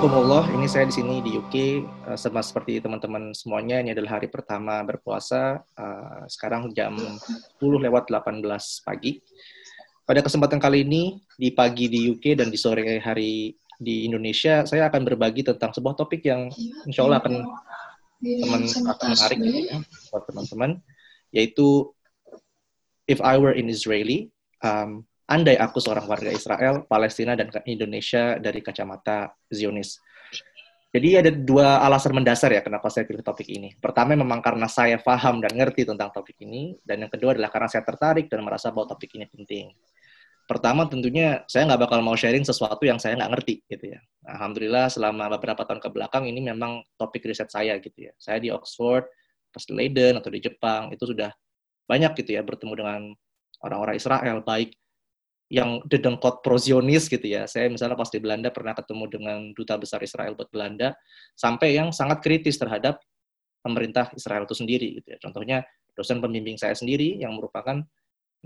Rahimakumullah, ini saya di sini di UK, uh, sama seperti teman-teman semuanya, ini adalah hari pertama berpuasa, uh, sekarang jam 10 lewat 18 pagi. Pada kesempatan kali ini, di pagi di UK dan di sore hari di Indonesia, saya akan berbagi tentang sebuah topik yang insya Allah akan teman akan menarik ya, buat teman-teman, yaitu If I Were in Israeli, um, andai aku seorang warga Israel, Palestina, dan Indonesia dari kacamata Zionis. Jadi ada dua alasan mendasar ya kenapa saya pilih topik ini. Pertama memang karena saya paham dan ngerti tentang topik ini, dan yang kedua adalah karena saya tertarik dan merasa bahwa topik ini penting. Pertama tentunya saya nggak bakal mau sharing sesuatu yang saya nggak ngerti gitu ya. Alhamdulillah selama beberapa tahun ke belakang ini memang topik riset saya gitu ya. Saya di Oxford, pas di Leiden atau di Jepang itu sudah banyak gitu ya bertemu dengan orang-orang Israel baik yang dedengkot prozionis gitu ya. Saya misalnya pas di Belanda pernah ketemu dengan duta besar Israel buat Belanda, sampai yang sangat kritis terhadap pemerintah Israel itu sendiri gitu ya. Contohnya dosen pembimbing saya sendiri yang merupakan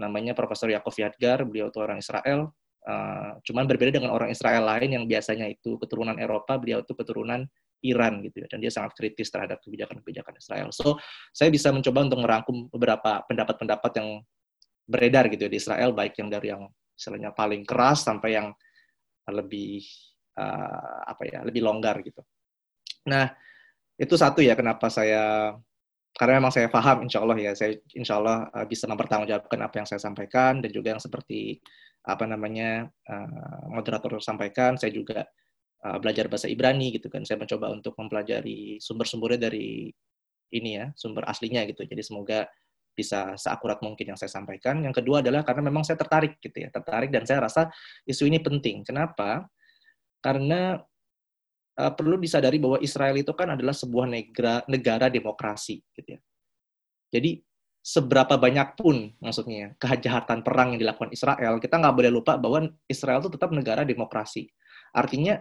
namanya Profesor Yakov Yadgar, beliau itu orang Israel, uh, cuman berbeda dengan orang Israel lain yang biasanya itu keturunan Eropa, beliau itu keturunan Iran gitu ya, dan dia sangat kritis terhadap kebijakan-kebijakan Israel. So, saya bisa mencoba untuk merangkum beberapa pendapat-pendapat yang beredar gitu ya di Israel, baik yang dari yang istilahnya paling keras sampai yang lebih uh, apa ya lebih longgar gitu. Nah itu satu ya kenapa saya karena memang saya paham insya Allah ya saya insya Allah uh, bisa mempertanggungjawabkan apa yang saya sampaikan dan juga yang seperti apa namanya uh, moderator sampaikan saya juga uh, belajar bahasa Ibrani gitu kan saya mencoba untuk mempelajari sumber-sumbernya dari ini ya sumber aslinya gitu jadi semoga bisa seakurat mungkin yang saya sampaikan. Yang kedua adalah karena memang saya tertarik gitu ya, tertarik dan saya rasa isu ini penting. Kenapa? Karena uh, perlu disadari bahwa Israel itu kan adalah sebuah negara negara demokrasi gitu ya. Jadi seberapa banyak pun maksudnya kejahatan perang yang dilakukan Israel, kita nggak boleh lupa bahwa Israel itu tetap negara demokrasi. Artinya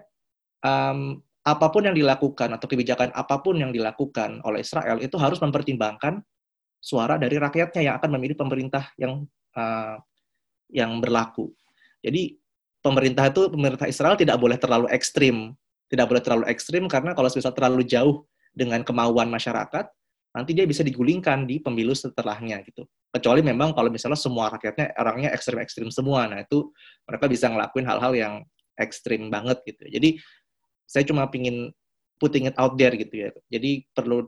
um, apa pun yang dilakukan atau kebijakan apa pun yang dilakukan oleh Israel itu harus mempertimbangkan suara dari rakyatnya yang akan memilih pemerintah yang uh, yang berlaku. Jadi pemerintah itu pemerintah Israel tidak boleh terlalu ekstrim, tidak boleh terlalu ekstrim karena kalau misal terlalu jauh dengan kemauan masyarakat, nanti dia bisa digulingkan di pemilu setelahnya gitu. Kecuali memang kalau misalnya semua rakyatnya orangnya ekstrim-ekstrim semua, nah itu mereka bisa ngelakuin hal-hal yang ekstrim banget gitu. Jadi saya cuma pingin putting it out there gitu ya. Jadi perlu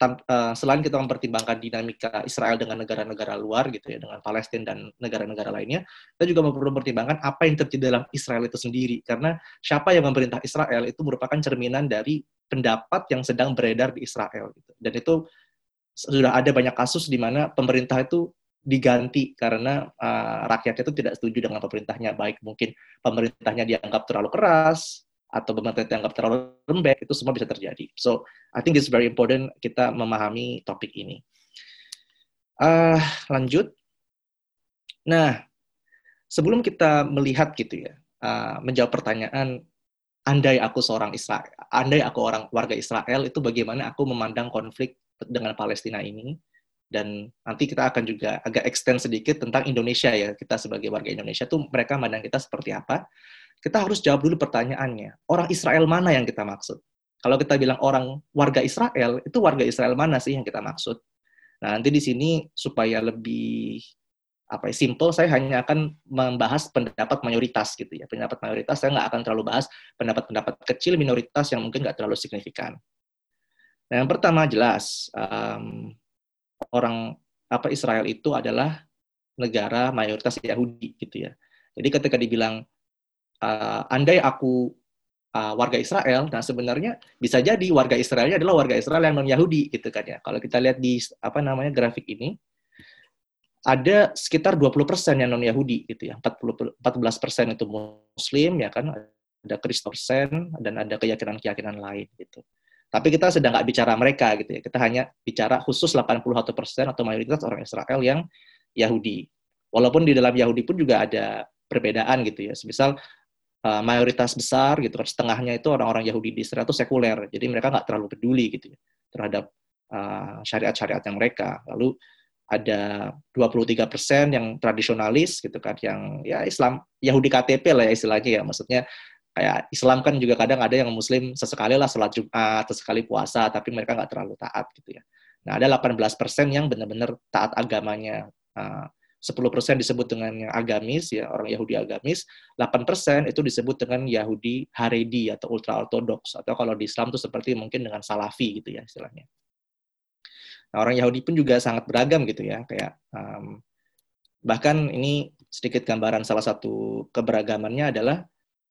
uh, selain kita mempertimbangkan dinamika Israel dengan negara-negara luar gitu ya dengan Palestina dan negara-negara lainnya kita juga perlu mempertimbangkan apa yang terjadi dalam Israel itu sendiri karena siapa yang memerintah Israel itu merupakan cerminan dari pendapat yang sedang beredar di Israel gitu. dan itu sudah ada banyak kasus di mana pemerintah itu diganti karena uh, rakyat itu tidak setuju dengan pemerintahnya baik mungkin pemerintahnya dianggap terlalu keras atau pemerintah dianggap terlalu lembek, itu semua bisa terjadi. So, I think it's very important kita memahami topik ini. Uh, lanjut. Nah, sebelum kita melihat gitu ya, uh, menjawab pertanyaan, andai aku seorang Israel, andai aku orang warga Israel, itu bagaimana aku memandang konflik dengan Palestina ini, dan nanti kita akan juga agak extend sedikit tentang Indonesia ya, kita sebagai warga Indonesia tuh mereka mandang kita seperti apa kita harus jawab dulu pertanyaannya. Orang Israel mana yang kita maksud? Kalau kita bilang orang warga Israel, itu warga Israel mana sih yang kita maksud? Nah, nanti di sini supaya lebih apa ya, simple, saya hanya akan membahas pendapat mayoritas gitu ya. Pendapat mayoritas saya nggak akan terlalu bahas pendapat-pendapat kecil minoritas yang mungkin nggak terlalu signifikan. Nah, yang pertama jelas um, orang apa Israel itu adalah negara mayoritas Yahudi gitu ya. Jadi ketika dibilang uh, andai aku uh, warga Israel, nah sebenarnya bisa jadi warga Israelnya adalah warga Israel yang non Yahudi gitu kan ya. Kalau kita lihat di apa namanya grafik ini ada sekitar 20% yang non Yahudi gitu ya. 40 14% itu muslim ya kan, ada Kristen dan ada keyakinan-keyakinan lain gitu. Tapi kita sedang nggak bicara mereka gitu ya. Kita hanya bicara khusus 81% atau mayoritas orang Israel yang Yahudi. Walaupun di dalam Yahudi pun juga ada perbedaan gitu ya. Misal uh, mayoritas besar gitu kan setengahnya itu orang-orang Yahudi di Israel itu sekuler jadi mereka nggak terlalu peduli gitu ya terhadap uh, syariat-syariatnya mereka lalu ada 23 persen yang tradisionalis gitu kan yang ya Islam Yahudi KTP lah ya istilahnya ya maksudnya kayak Islam kan juga kadang ada yang Muslim sesekali lah sholat Jumat, sesekali puasa, tapi mereka nggak terlalu taat gitu ya. Nah ada 18% yang benar-benar taat agamanya. Uh, 10% disebut dengan yang agamis, ya orang Yahudi agamis, 8% itu disebut dengan Yahudi Haredi atau ultra ortodoks atau kalau di Islam itu seperti mungkin dengan Salafi gitu ya istilahnya. Nah, orang Yahudi pun juga sangat beragam gitu ya, kayak um, bahkan ini sedikit gambaran salah satu keberagamannya adalah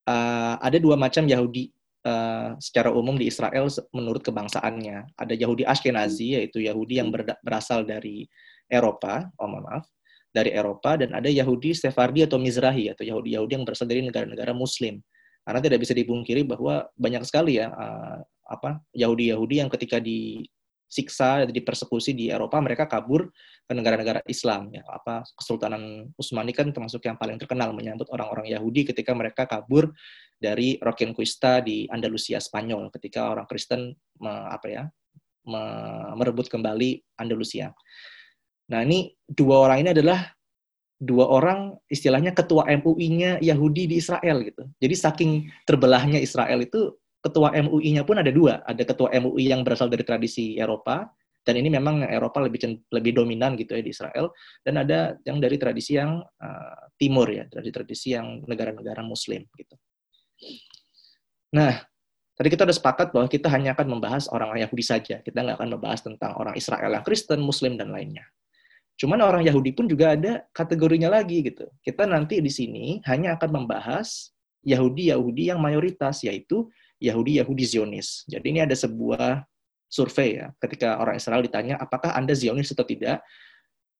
uh, ada dua macam Yahudi uh, secara umum di Israel menurut kebangsaannya. Ada Yahudi Ashkenazi yaitu Yahudi yang berasal dari Eropa, oh maaf, dari Eropa dan ada Yahudi Sefardi atau Mizrahi atau Yahudi-Yahudi yang berasal dari negara-negara Muslim. Karena tidak bisa dipungkiri bahwa banyak sekali ya uh, apa Yahudi-Yahudi yang ketika disiksa, dipersekusi di Eropa mereka kabur ke negara-negara Islam ya apa Kesultanan Utsmani kan termasuk yang paling terkenal menyambut orang-orang Yahudi ketika mereka kabur dari Reconquista di Andalusia Spanyol ketika orang Kristen me, apa ya me, merebut kembali Andalusia. Nah, ini dua orang ini adalah dua orang istilahnya ketua MUI-nya Yahudi di Israel gitu. Jadi saking terbelahnya Israel itu ketua MUI-nya pun ada dua. Ada ketua MUI yang berasal dari tradisi Eropa dan ini memang Eropa lebih lebih dominan gitu ya di Israel dan ada yang dari tradisi yang uh, timur ya, dari tradisi yang negara-negara muslim gitu. Nah, tadi kita sudah sepakat bahwa kita hanya akan membahas orang Yahudi saja. Kita nggak akan membahas tentang orang Israel yang Kristen, Muslim, dan lainnya. Cuman orang Yahudi pun juga ada kategorinya lagi gitu. Kita nanti di sini hanya akan membahas Yahudi-Yahudi yang mayoritas, yaitu Yahudi-Yahudi Zionis. Jadi ini ada sebuah survei ya, ketika orang Israel ditanya apakah Anda Zionis atau tidak,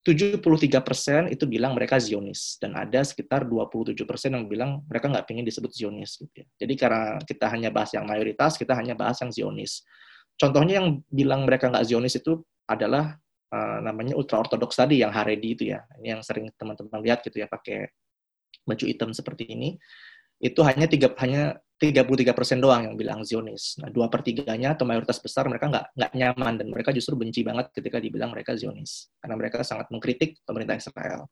73 persen itu bilang mereka Zionis dan ada sekitar 27 persen yang bilang mereka nggak pengen disebut Zionis gitu ya. Jadi karena kita hanya bahas yang mayoritas, kita hanya bahas yang Zionis. Contohnya yang bilang mereka nggak Zionis itu adalah uh, namanya ultra ortodoks tadi yang Haredi itu ya. Ini yang sering teman-teman lihat gitu ya pakai baju hitam seperti ini. Itu hanya tiga hanya 33 persen doang yang bilang Zionis. Nah, dua pertiganya atau mayoritas besar mereka nggak nggak nyaman. Dan mereka justru benci banget ketika dibilang mereka Zionis. Karena mereka sangat mengkritik pemerintah Israel.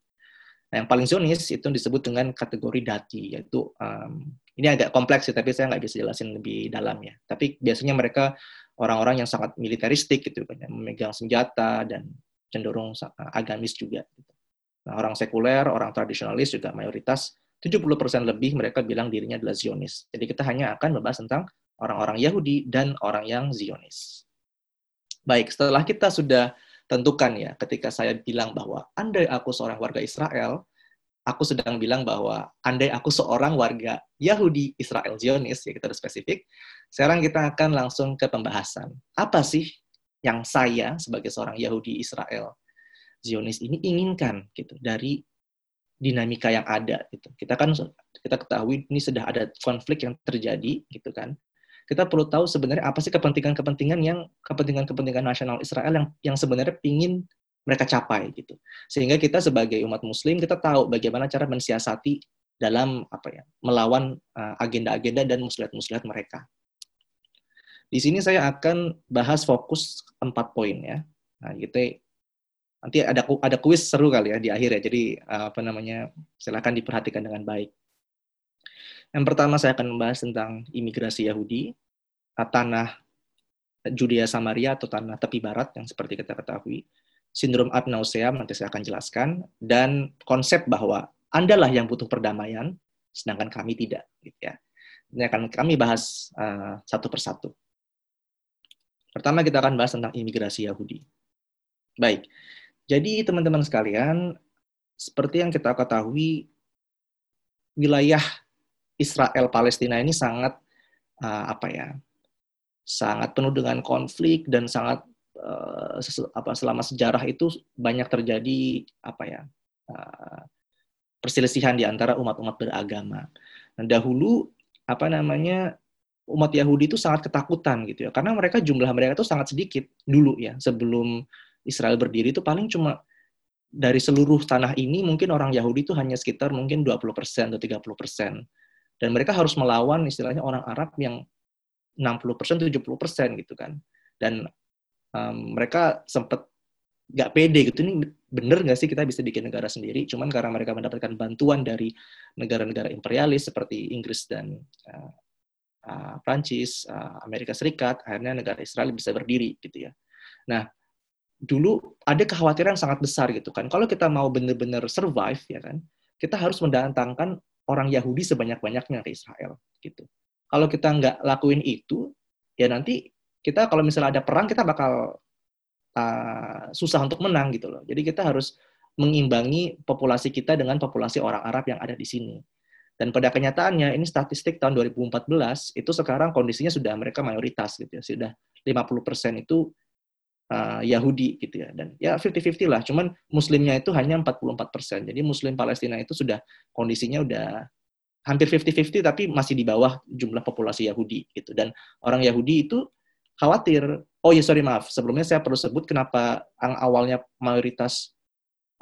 Nah, yang paling Zionis itu disebut dengan kategori dati, yaitu um, ini agak kompleks sih, tapi saya nggak bisa jelasin lebih dalam ya. Tapi biasanya mereka orang-orang yang sangat militeristik gitu kan, memegang senjata dan cenderung agamis juga. Gitu. Nah, orang sekuler, orang tradisionalis juga mayoritas 70% lebih mereka bilang dirinya adalah Zionis. Jadi kita hanya akan membahas tentang orang-orang Yahudi dan orang yang Zionis. Baik, setelah kita sudah tentukan ya, ketika saya bilang bahwa andai aku seorang warga Israel, aku sedang bilang bahwa andai aku seorang warga Yahudi Israel Zionis, ya kita udah spesifik, sekarang kita akan langsung ke pembahasan. Apa sih yang saya sebagai seorang Yahudi Israel Zionis ini inginkan gitu dari dinamika yang ada gitu. Kita kan kita ketahui ini sudah ada konflik yang terjadi gitu kan. Kita perlu tahu sebenarnya apa sih kepentingan-kepentingan yang kepentingan-kepentingan nasional Israel yang yang sebenarnya ingin mereka capai gitu. Sehingga kita sebagai umat muslim kita tahu bagaimana cara mensiasati dalam apa ya, melawan uh, agenda-agenda dan muslihat-muslihat mereka. Di sini saya akan bahas fokus empat poin ya. Nah, gitu nanti ada ada kuis seru kali ya di akhir ya. Jadi uh, apa namanya? silakan diperhatikan dengan baik. Yang pertama saya akan membahas tentang imigrasi Yahudi, tanah Judea Samaria atau tanah tepi barat yang seperti kita ketahui sindrom apnausea nanti saya akan jelaskan dan konsep bahwa Andalah yang butuh perdamaian sedangkan kami tidak gitu ya. Ini akan kami bahas uh, satu persatu. Pertama kita akan bahas tentang imigrasi Yahudi. Baik. Jadi teman-teman sekalian, seperti yang kita ketahui wilayah Israel Palestina ini sangat uh, apa ya? sangat penuh dengan konflik dan sangat uh, apa selama sejarah itu banyak terjadi apa ya uh, perselisihan di antara umat-umat beragama. Nah, dahulu apa namanya umat Yahudi itu sangat ketakutan gitu ya karena mereka jumlah mereka itu sangat sedikit dulu ya sebelum Israel berdiri itu paling cuma dari seluruh tanah ini mungkin orang Yahudi itu hanya sekitar mungkin 20% atau 30%. Dan mereka harus melawan istilahnya orang Arab yang 60%, 70% gitu kan. Dan um, mereka sempat nggak pede gitu. Ini bener nggak sih kita bisa bikin negara sendiri? Cuman karena mereka mendapatkan bantuan dari negara-negara imperialis seperti Inggris dan uh, uh, Prancis uh, Amerika Serikat akhirnya negara Israel bisa berdiri gitu ya. Nah dulu ada kekhawatiran sangat besar gitu kan. Kalau kita mau benar-benar survive ya kan kita harus mendatangkan orang Yahudi sebanyak-banyaknya ke Israel gitu kalau kita nggak lakuin itu ya nanti kita kalau misalnya ada perang kita bakal uh, susah untuk menang gitu loh. Jadi kita harus mengimbangi populasi kita dengan populasi orang Arab yang ada di sini. Dan pada kenyataannya ini statistik tahun 2014 itu sekarang kondisinya sudah mereka mayoritas gitu ya. Sudah 50% itu uh, Yahudi gitu ya. Dan ya 50-50 lah. Cuman muslimnya itu hanya 44%. Jadi muslim Palestina itu sudah kondisinya udah hampir 50-50 tapi masih di bawah jumlah populasi Yahudi gitu. Dan orang Yahudi itu khawatir Oh ya sorry maaf, sebelumnya saya perlu sebut kenapa yang awalnya mayoritas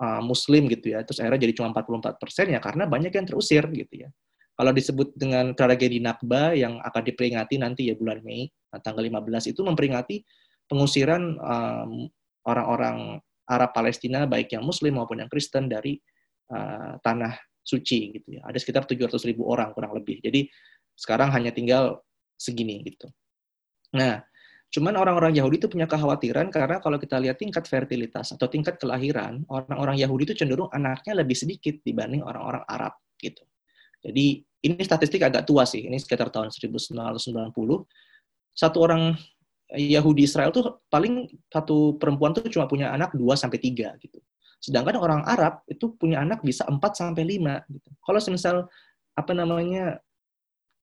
uh, Muslim gitu ya, terus akhirnya jadi cuma 44 persen ya karena banyak yang terusir gitu ya. Kalau disebut dengan tragedi Nakba yang akan diperingati nanti ya bulan Mei, tanggal 15 itu memperingati pengusiran um, orang-orang Arab Palestina baik yang Muslim maupun yang Kristen dari uh, tanah suci gitu ya. Ada sekitar 700 ribu orang kurang lebih. Jadi sekarang hanya tinggal segini gitu. Nah, Cuman orang-orang Yahudi itu punya kekhawatiran karena kalau kita lihat tingkat fertilitas atau tingkat kelahiran, orang-orang Yahudi itu cenderung anaknya lebih sedikit dibanding orang-orang Arab gitu. Jadi ini statistik agak tua sih, ini sekitar tahun 1990. Satu orang Yahudi Israel tuh paling satu perempuan tuh cuma punya anak 2 sampai 3 gitu. Sedangkan orang Arab itu punya anak bisa 4 sampai 5 gitu. Kalau semisal apa namanya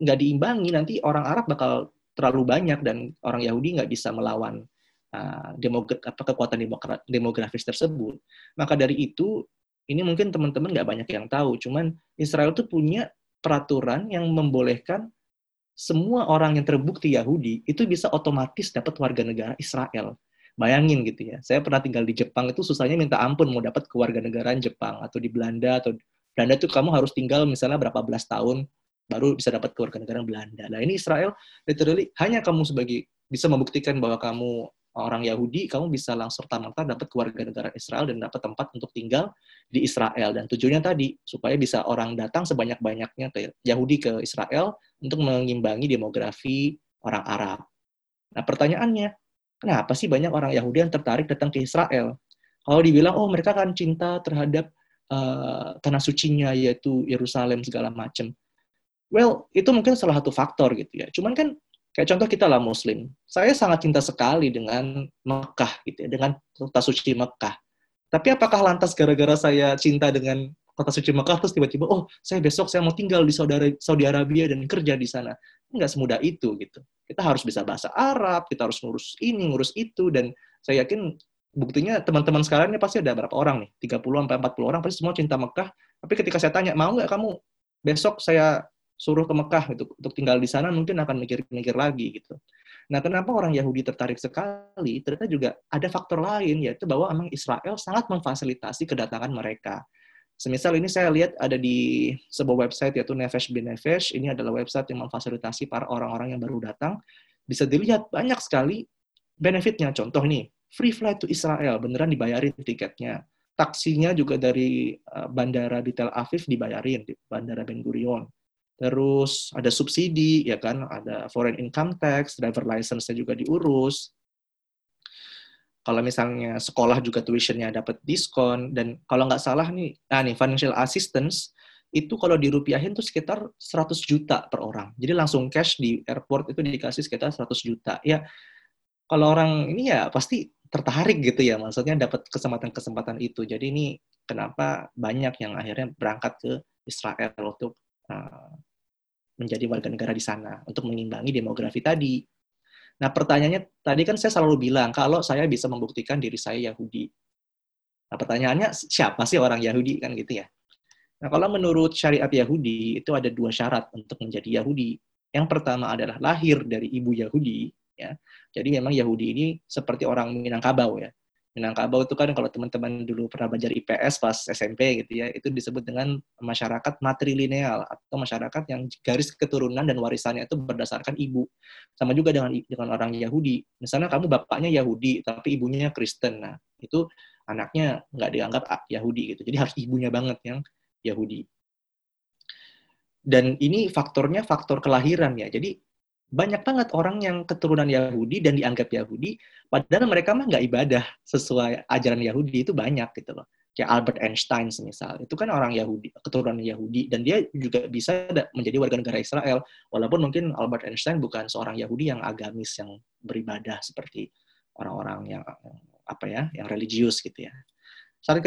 nggak diimbangi nanti orang Arab bakal terlalu banyak dan orang Yahudi nggak bisa melawan uh, demogra apa, kekuatan demografis tersebut. Maka dari itu, ini mungkin teman-teman nggak banyak yang tahu, cuman Israel tuh punya peraturan yang membolehkan semua orang yang terbukti Yahudi itu bisa otomatis dapat warga negara Israel. Bayangin gitu ya, saya pernah tinggal di Jepang itu susahnya minta ampun mau dapat kewarganegaraan Jepang atau di Belanda atau Belanda itu kamu harus tinggal misalnya berapa belas tahun baru bisa dapat kewarganegaraan Belanda. Nah ini Israel literally hanya kamu sebagai bisa membuktikan bahwa kamu orang Yahudi, kamu bisa langsung serta-merta dapat kewarganegaraan Israel dan dapat tempat untuk tinggal di Israel. Dan tujuannya tadi supaya bisa orang datang sebanyak-banyaknya ke Yahudi ke Israel untuk mengimbangi demografi orang Arab. Nah pertanyaannya, kenapa sih banyak orang Yahudi yang tertarik datang ke Israel? Kalau dibilang, oh mereka kan cinta terhadap uh, tanah sucinya yaitu Yerusalem segala macam. Well, itu mungkin salah satu faktor gitu ya. Cuman kan kayak contoh kita lah Muslim. Saya sangat cinta sekali dengan Mekah gitu ya, dengan kota suci Mekah. Tapi apakah lantas gara-gara saya cinta dengan kota suci Mekah terus tiba-tiba oh saya besok saya mau tinggal di Saudi, Saudi Arabia dan kerja di sana? Enggak semudah itu gitu. Kita harus bisa bahasa Arab, kita harus ngurus ini, ngurus itu dan saya yakin buktinya teman-teman sekarang ini pasti ada berapa orang nih? 30 sampai 40 orang pasti semua cinta Mekah. Tapi ketika saya tanya, "Mau nggak kamu besok saya suruh ke Mekah gitu untuk tinggal di sana mungkin akan mikir-mikir lagi gitu. Nah, kenapa orang Yahudi tertarik sekali? Ternyata juga ada faktor lain yaitu bahwa memang Israel sangat memfasilitasi kedatangan mereka. Semisal ini saya lihat ada di sebuah website yaitu Nefesh bin Nefesh. Ini adalah website yang memfasilitasi para orang-orang yang baru datang. Bisa dilihat banyak sekali benefitnya. Contoh nih, free flight to Israel, beneran dibayarin tiketnya. Taksinya juga dari eh, bandara di Tel Aviv dibayarin, di bandara Ben Gurion terus ada subsidi ya kan ada foreign income tax driver license-nya juga diurus kalau misalnya sekolah juga tuitionnya dapat diskon dan kalau nggak salah nih nah nih financial assistance itu kalau dirupiahin tuh sekitar 100 juta per orang. Jadi langsung cash di airport itu dikasih sekitar 100 juta. Ya kalau orang ini ya pasti tertarik gitu ya maksudnya dapat kesempatan-kesempatan itu. Jadi ini kenapa banyak yang akhirnya berangkat ke Israel untuk Eh, menjadi warga negara di sana untuk mengimbangi demografi tadi. Nah, pertanyaannya tadi kan saya selalu bilang kalau saya bisa membuktikan diri saya Yahudi. Nah, pertanyaannya siapa sih orang Yahudi kan gitu ya. Nah, kalau menurut syariat Yahudi itu ada dua syarat untuk menjadi Yahudi. Yang pertama adalah lahir dari ibu Yahudi, ya. Jadi memang Yahudi ini seperti orang Minangkabau ya. Minangkabau itu kan kalau teman-teman dulu pernah belajar IPS pas SMP gitu ya, itu disebut dengan masyarakat matrilineal atau masyarakat yang garis keturunan dan warisannya itu berdasarkan ibu. Sama juga dengan dengan orang Yahudi. Misalnya kamu bapaknya Yahudi tapi ibunya Kristen. Nah, itu anaknya nggak dianggap Yahudi gitu. Jadi harus ibunya banget yang Yahudi. Dan ini faktornya faktor kelahiran ya. Jadi banyak banget orang yang keturunan Yahudi dan dianggap Yahudi, padahal mereka mah nggak ibadah sesuai ajaran Yahudi itu banyak gitu loh. Kayak Albert Einstein misal, itu kan orang Yahudi, keturunan Yahudi, dan dia juga bisa menjadi warga negara Israel, walaupun mungkin Albert Einstein bukan seorang Yahudi yang agamis, yang beribadah seperti orang-orang yang apa ya, yang religius gitu ya. Saat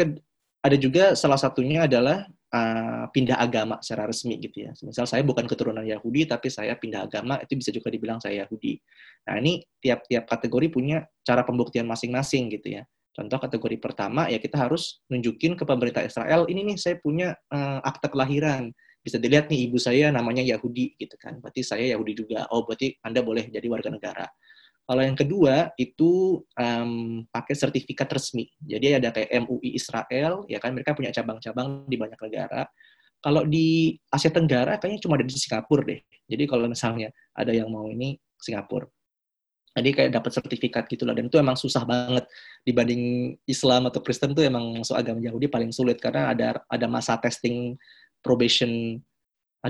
ada juga salah satunya adalah uh, pindah agama secara resmi gitu ya. Misal saya bukan keturunan Yahudi tapi saya pindah agama itu bisa juga dibilang saya Yahudi. Nah ini tiap-tiap kategori punya cara pembuktian masing-masing gitu ya. Contoh kategori pertama ya kita harus nunjukin ke pemerintah Israel ini nih saya punya uh, akte kelahiran. Bisa dilihat nih ibu saya namanya Yahudi gitu kan. Berarti saya Yahudi juga. Oh berarti Anda boleh jadi warga negara. Kalau yang kedua itu um, pakai sertifikat resmi. Jadi ada kayak MUI Israel, ya kan mereka punya cabang-cabang di banyak negara. Kalau di Asia Tenggara kayaknya cuma ada di Singapura deh. Jadi kalau misalnya ada yang mau ini Singapura. Jadi kayak dapat sertifikat gitu lah. Dan itu emang susah banget dibanding Islam atau Kristen tuh emang masuk agama Yahudi paling sulit karena ada ada masa testing probation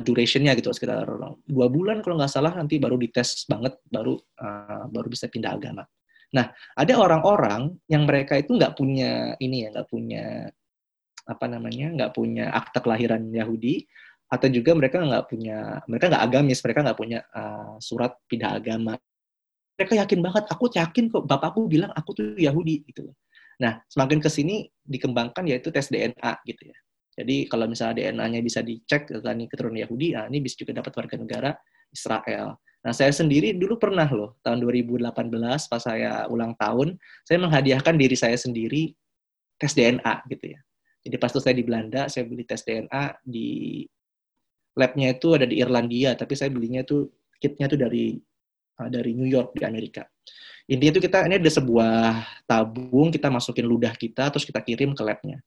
durationnya gitu sekitar dua bulan kalau nggak salah nanti baru dites banget baru uh, baru bisa pindah agama. Nah ada orang-orang yang mereka itu nggak punya ini ya nggak punya apa namanya nggak punya akta kelahiran Yahudi atau juga mereka nggak punya mereka nggak agamis mereka nggak punya uh, surat pindah agama. Mereka yakin banget aku yakin kok bapakku bilang aku tuh Yahudi gitu. Nah semakin ke sini dikembangkan yaitu tes DNA gitu ya jadi kalau misalnya DNA-nya bisa dicek, ini keturunan Yahudi, nah ini bisa juga dapat warga negara Israel. Nah, saya sendiri dulu pernah loh, tahun 2018 pas saya ulang tahun, saya menghadiahkan diri saya sendiri tes DNA gitu ya. Jadi pas itu saya di Belanda, saya beli tes DNA di labnya itu ada di Irlandia, tapi saya belinya tuh kitnya tuh dari uh, dari New York di Amerika. Intinya itu kita ini ada sebuah tabung, kita masukin ludah kita, terus kita kirim ke labnya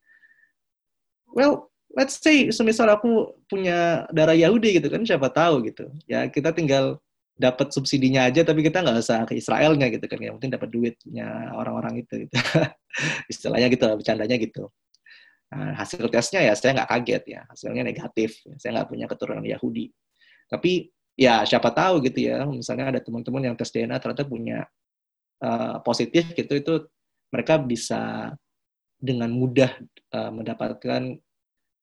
well let's say semisal aku punya darah Yahudi gitu kan siapa tahu gitu. Ya kita tinggal dapat subsidinya aja tapi kita nggak usah ke Israelnya gitu kan. Yang penting dapat duitnya orang-orang itu gitu. istilahnya gitu bercandanya gitu. Nah, hasil tesnya ya saya nggak kaget ya. Hasilnya negatif. Saya nggak punya keturunan Yahudi. Tapi ya siapa tahu gitu ya. Misalnya ada teman-teman yang tes DNA ternyata punya uh, positif gitu itu mereka bisa dengan mudah uh, mendapatkan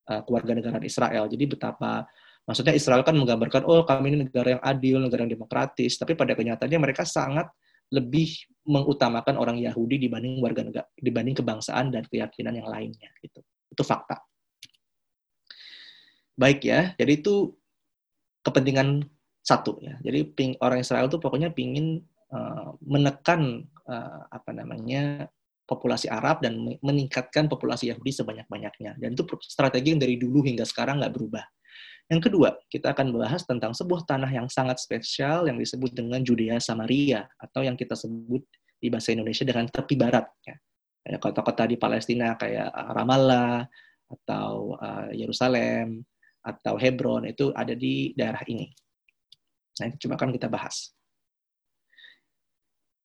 uh, keluarga negara Israel. Jadi betapa maksudnya Israel kan menggambarkan oh kami ini negara yang adil, negara yang demokratis, tapi pada kenyataannya mereka sangat lebih mengutamakan orang Yahudi dibanding warga negara dibanding kebangsaan dan keyakinan yang lainnya gitu. Itu fakta. Baik ya, jadi itu kepentingan satu ya. Jadi orang Israel itu pokoknya pingin uh, menekan uh, apa namanya populasi Arab dan meningkatkan populasi Yahudi sebanyak-banyaknya. Dan itu strategi yang dari dulu hingga sekarang nggak berubah. Yang kedua, kita akan bahas tentang sebuah tanah yang sangat spesial yang disebut dengan Judea Samaria atau yang kita sebut di bahasa Indonesia dengan tepi barat. Ya. Kota-kota di Palestina kayak Ramallah atau uh, Yerusalem atau Hebron itu ada di daerah ini. Nah, itu coba akan kita bahas.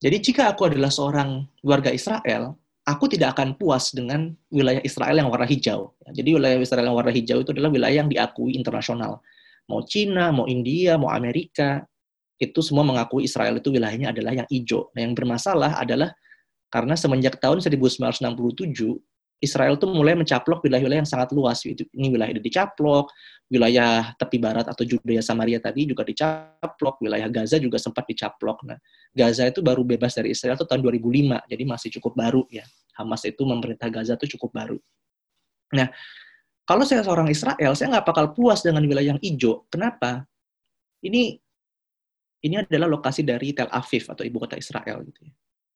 Jadi jika aku adalah seorang warga Israel, aku tidak akan puas dengan wilayah Israel yang warna hijau. Jadi wilayah Israel yang warna hijau itu adalah wilayah yang diakui internasional. Mau Cina, mau India, mau Amerika, itu semua mengakui Israel itu wilayahnya adalah yang hijau. Nah yang bermasalah adalah karena semenjak tahun 1967, Israel tuh mulai mencaplok wilayah-wilayah yang sangat luas. Ini wilayah itu dicaplok, wilayah tepi barat atau Judea Samaria tadi juga dicaplok, wilayah Gaza juga sempat dicaplok. Nah, Gaza itu baru bebas dari Israel itu tahun 2005, jadi masih cukup baru ya. Hamas itu memerintah Gaza itu cukup baru. Nah, kalau saya seorang Israel, saya nggak bakal puas dengan wilayah yang hijau. Kenapa? Ini ini adalah lokasi dari Tel Aviv atau ibu kota Israel gitu ya.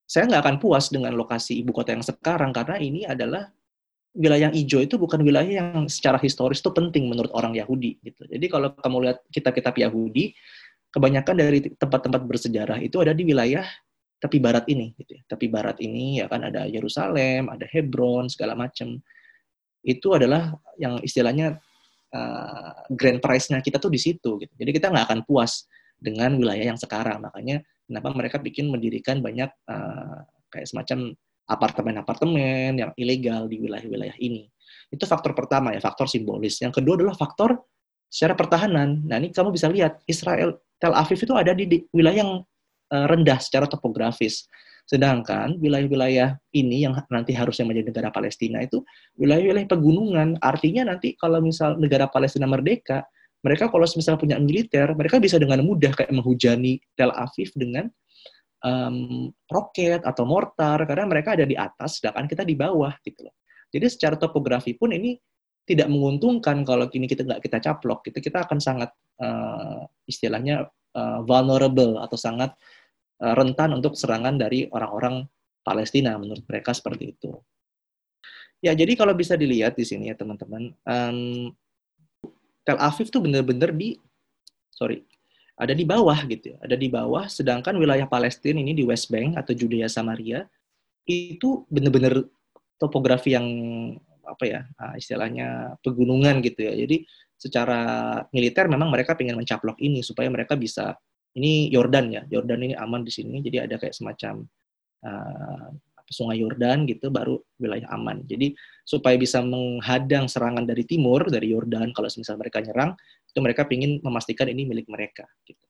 Saya nggak akan puas dengan lokasi ibu kota yang sekarang karena ini adalah wilayah hijau itu bukan wilayah yang secara historis itu penting menurut orang Yahudi gitu. Jadi kalau kamu lihat kitab-kitab Yahudi, kebanyakan dari tempat-tempat bersejarah itu ada di wilayah tepi barat ini gitu ya. Tepi barat ini ya kan ada Yerusalem, ada Hebron segala macam. Itu adalah yang istilahnya uh, grand prize-nya kita tuh di situ gitu. Jadi kita nggak akan puas dengan wilayah yang sekarang. Makanya kenapa mereka bikin mendirikan banyak uh, kayak semacam apartemen-apartemen yang ilegal di wilayah-wilayah ini. Itu faktor pertama ya, faktor simbolis. Yang kedua adalah faktor secara pertahanan. Nah, ini kamu bisa lihat Israel Tel Aviv itu ada di, di wilayah yang uh, rendah secara topografis. Sedangkan wilayah-wilayah ini yang nanti harusnya menjadi negara Palestina itu wilayah-wilayah pegunungan. Artinya nanti kalau misal negara Palestina merdeka, mereka kalau misalnya punya militer, mereka bisa dengan mudah kayak menghujani Tel Aviv dengan um, roket atau mortar karena mereka ada di atas sedangkan kita di bawah gitu loh. Jadi secara topografi pun ini tidak menguntungkan kalau kini kita nggak kita caplok gitu kita akan sangat uh, istilahnya uh, vulnerable atau sangat uh, rentan untuk serangan dari orang-orang Palestina menurut mereka seperti itu. Ya jadi kalau bisa dilihat di sini ya teman-teman, um, Tel Aviv tuh bener-bener di sorry ada di bawah gitu ya, ada di bawah. Sedangkan wilayah Palestina ini di West Bank atau Judea Samaria itu benar-benar topografi yang apa ya ah, istilahnya pegunungan gitu ya. Jadi secara militer memang mereka ingin mencaplok ini supaya mereka bisa ini Yordan ya, Yordan ini aman di sini. Jadi ada kayak semacam uh, sungai Yordan gitu baru wilayah aman. Jadi supaya bisa menghadang serangan dari timur dari Yordan kalau misalnya mereka nyerang itu mereka ingin memastikan ini milik mereka. Gitu.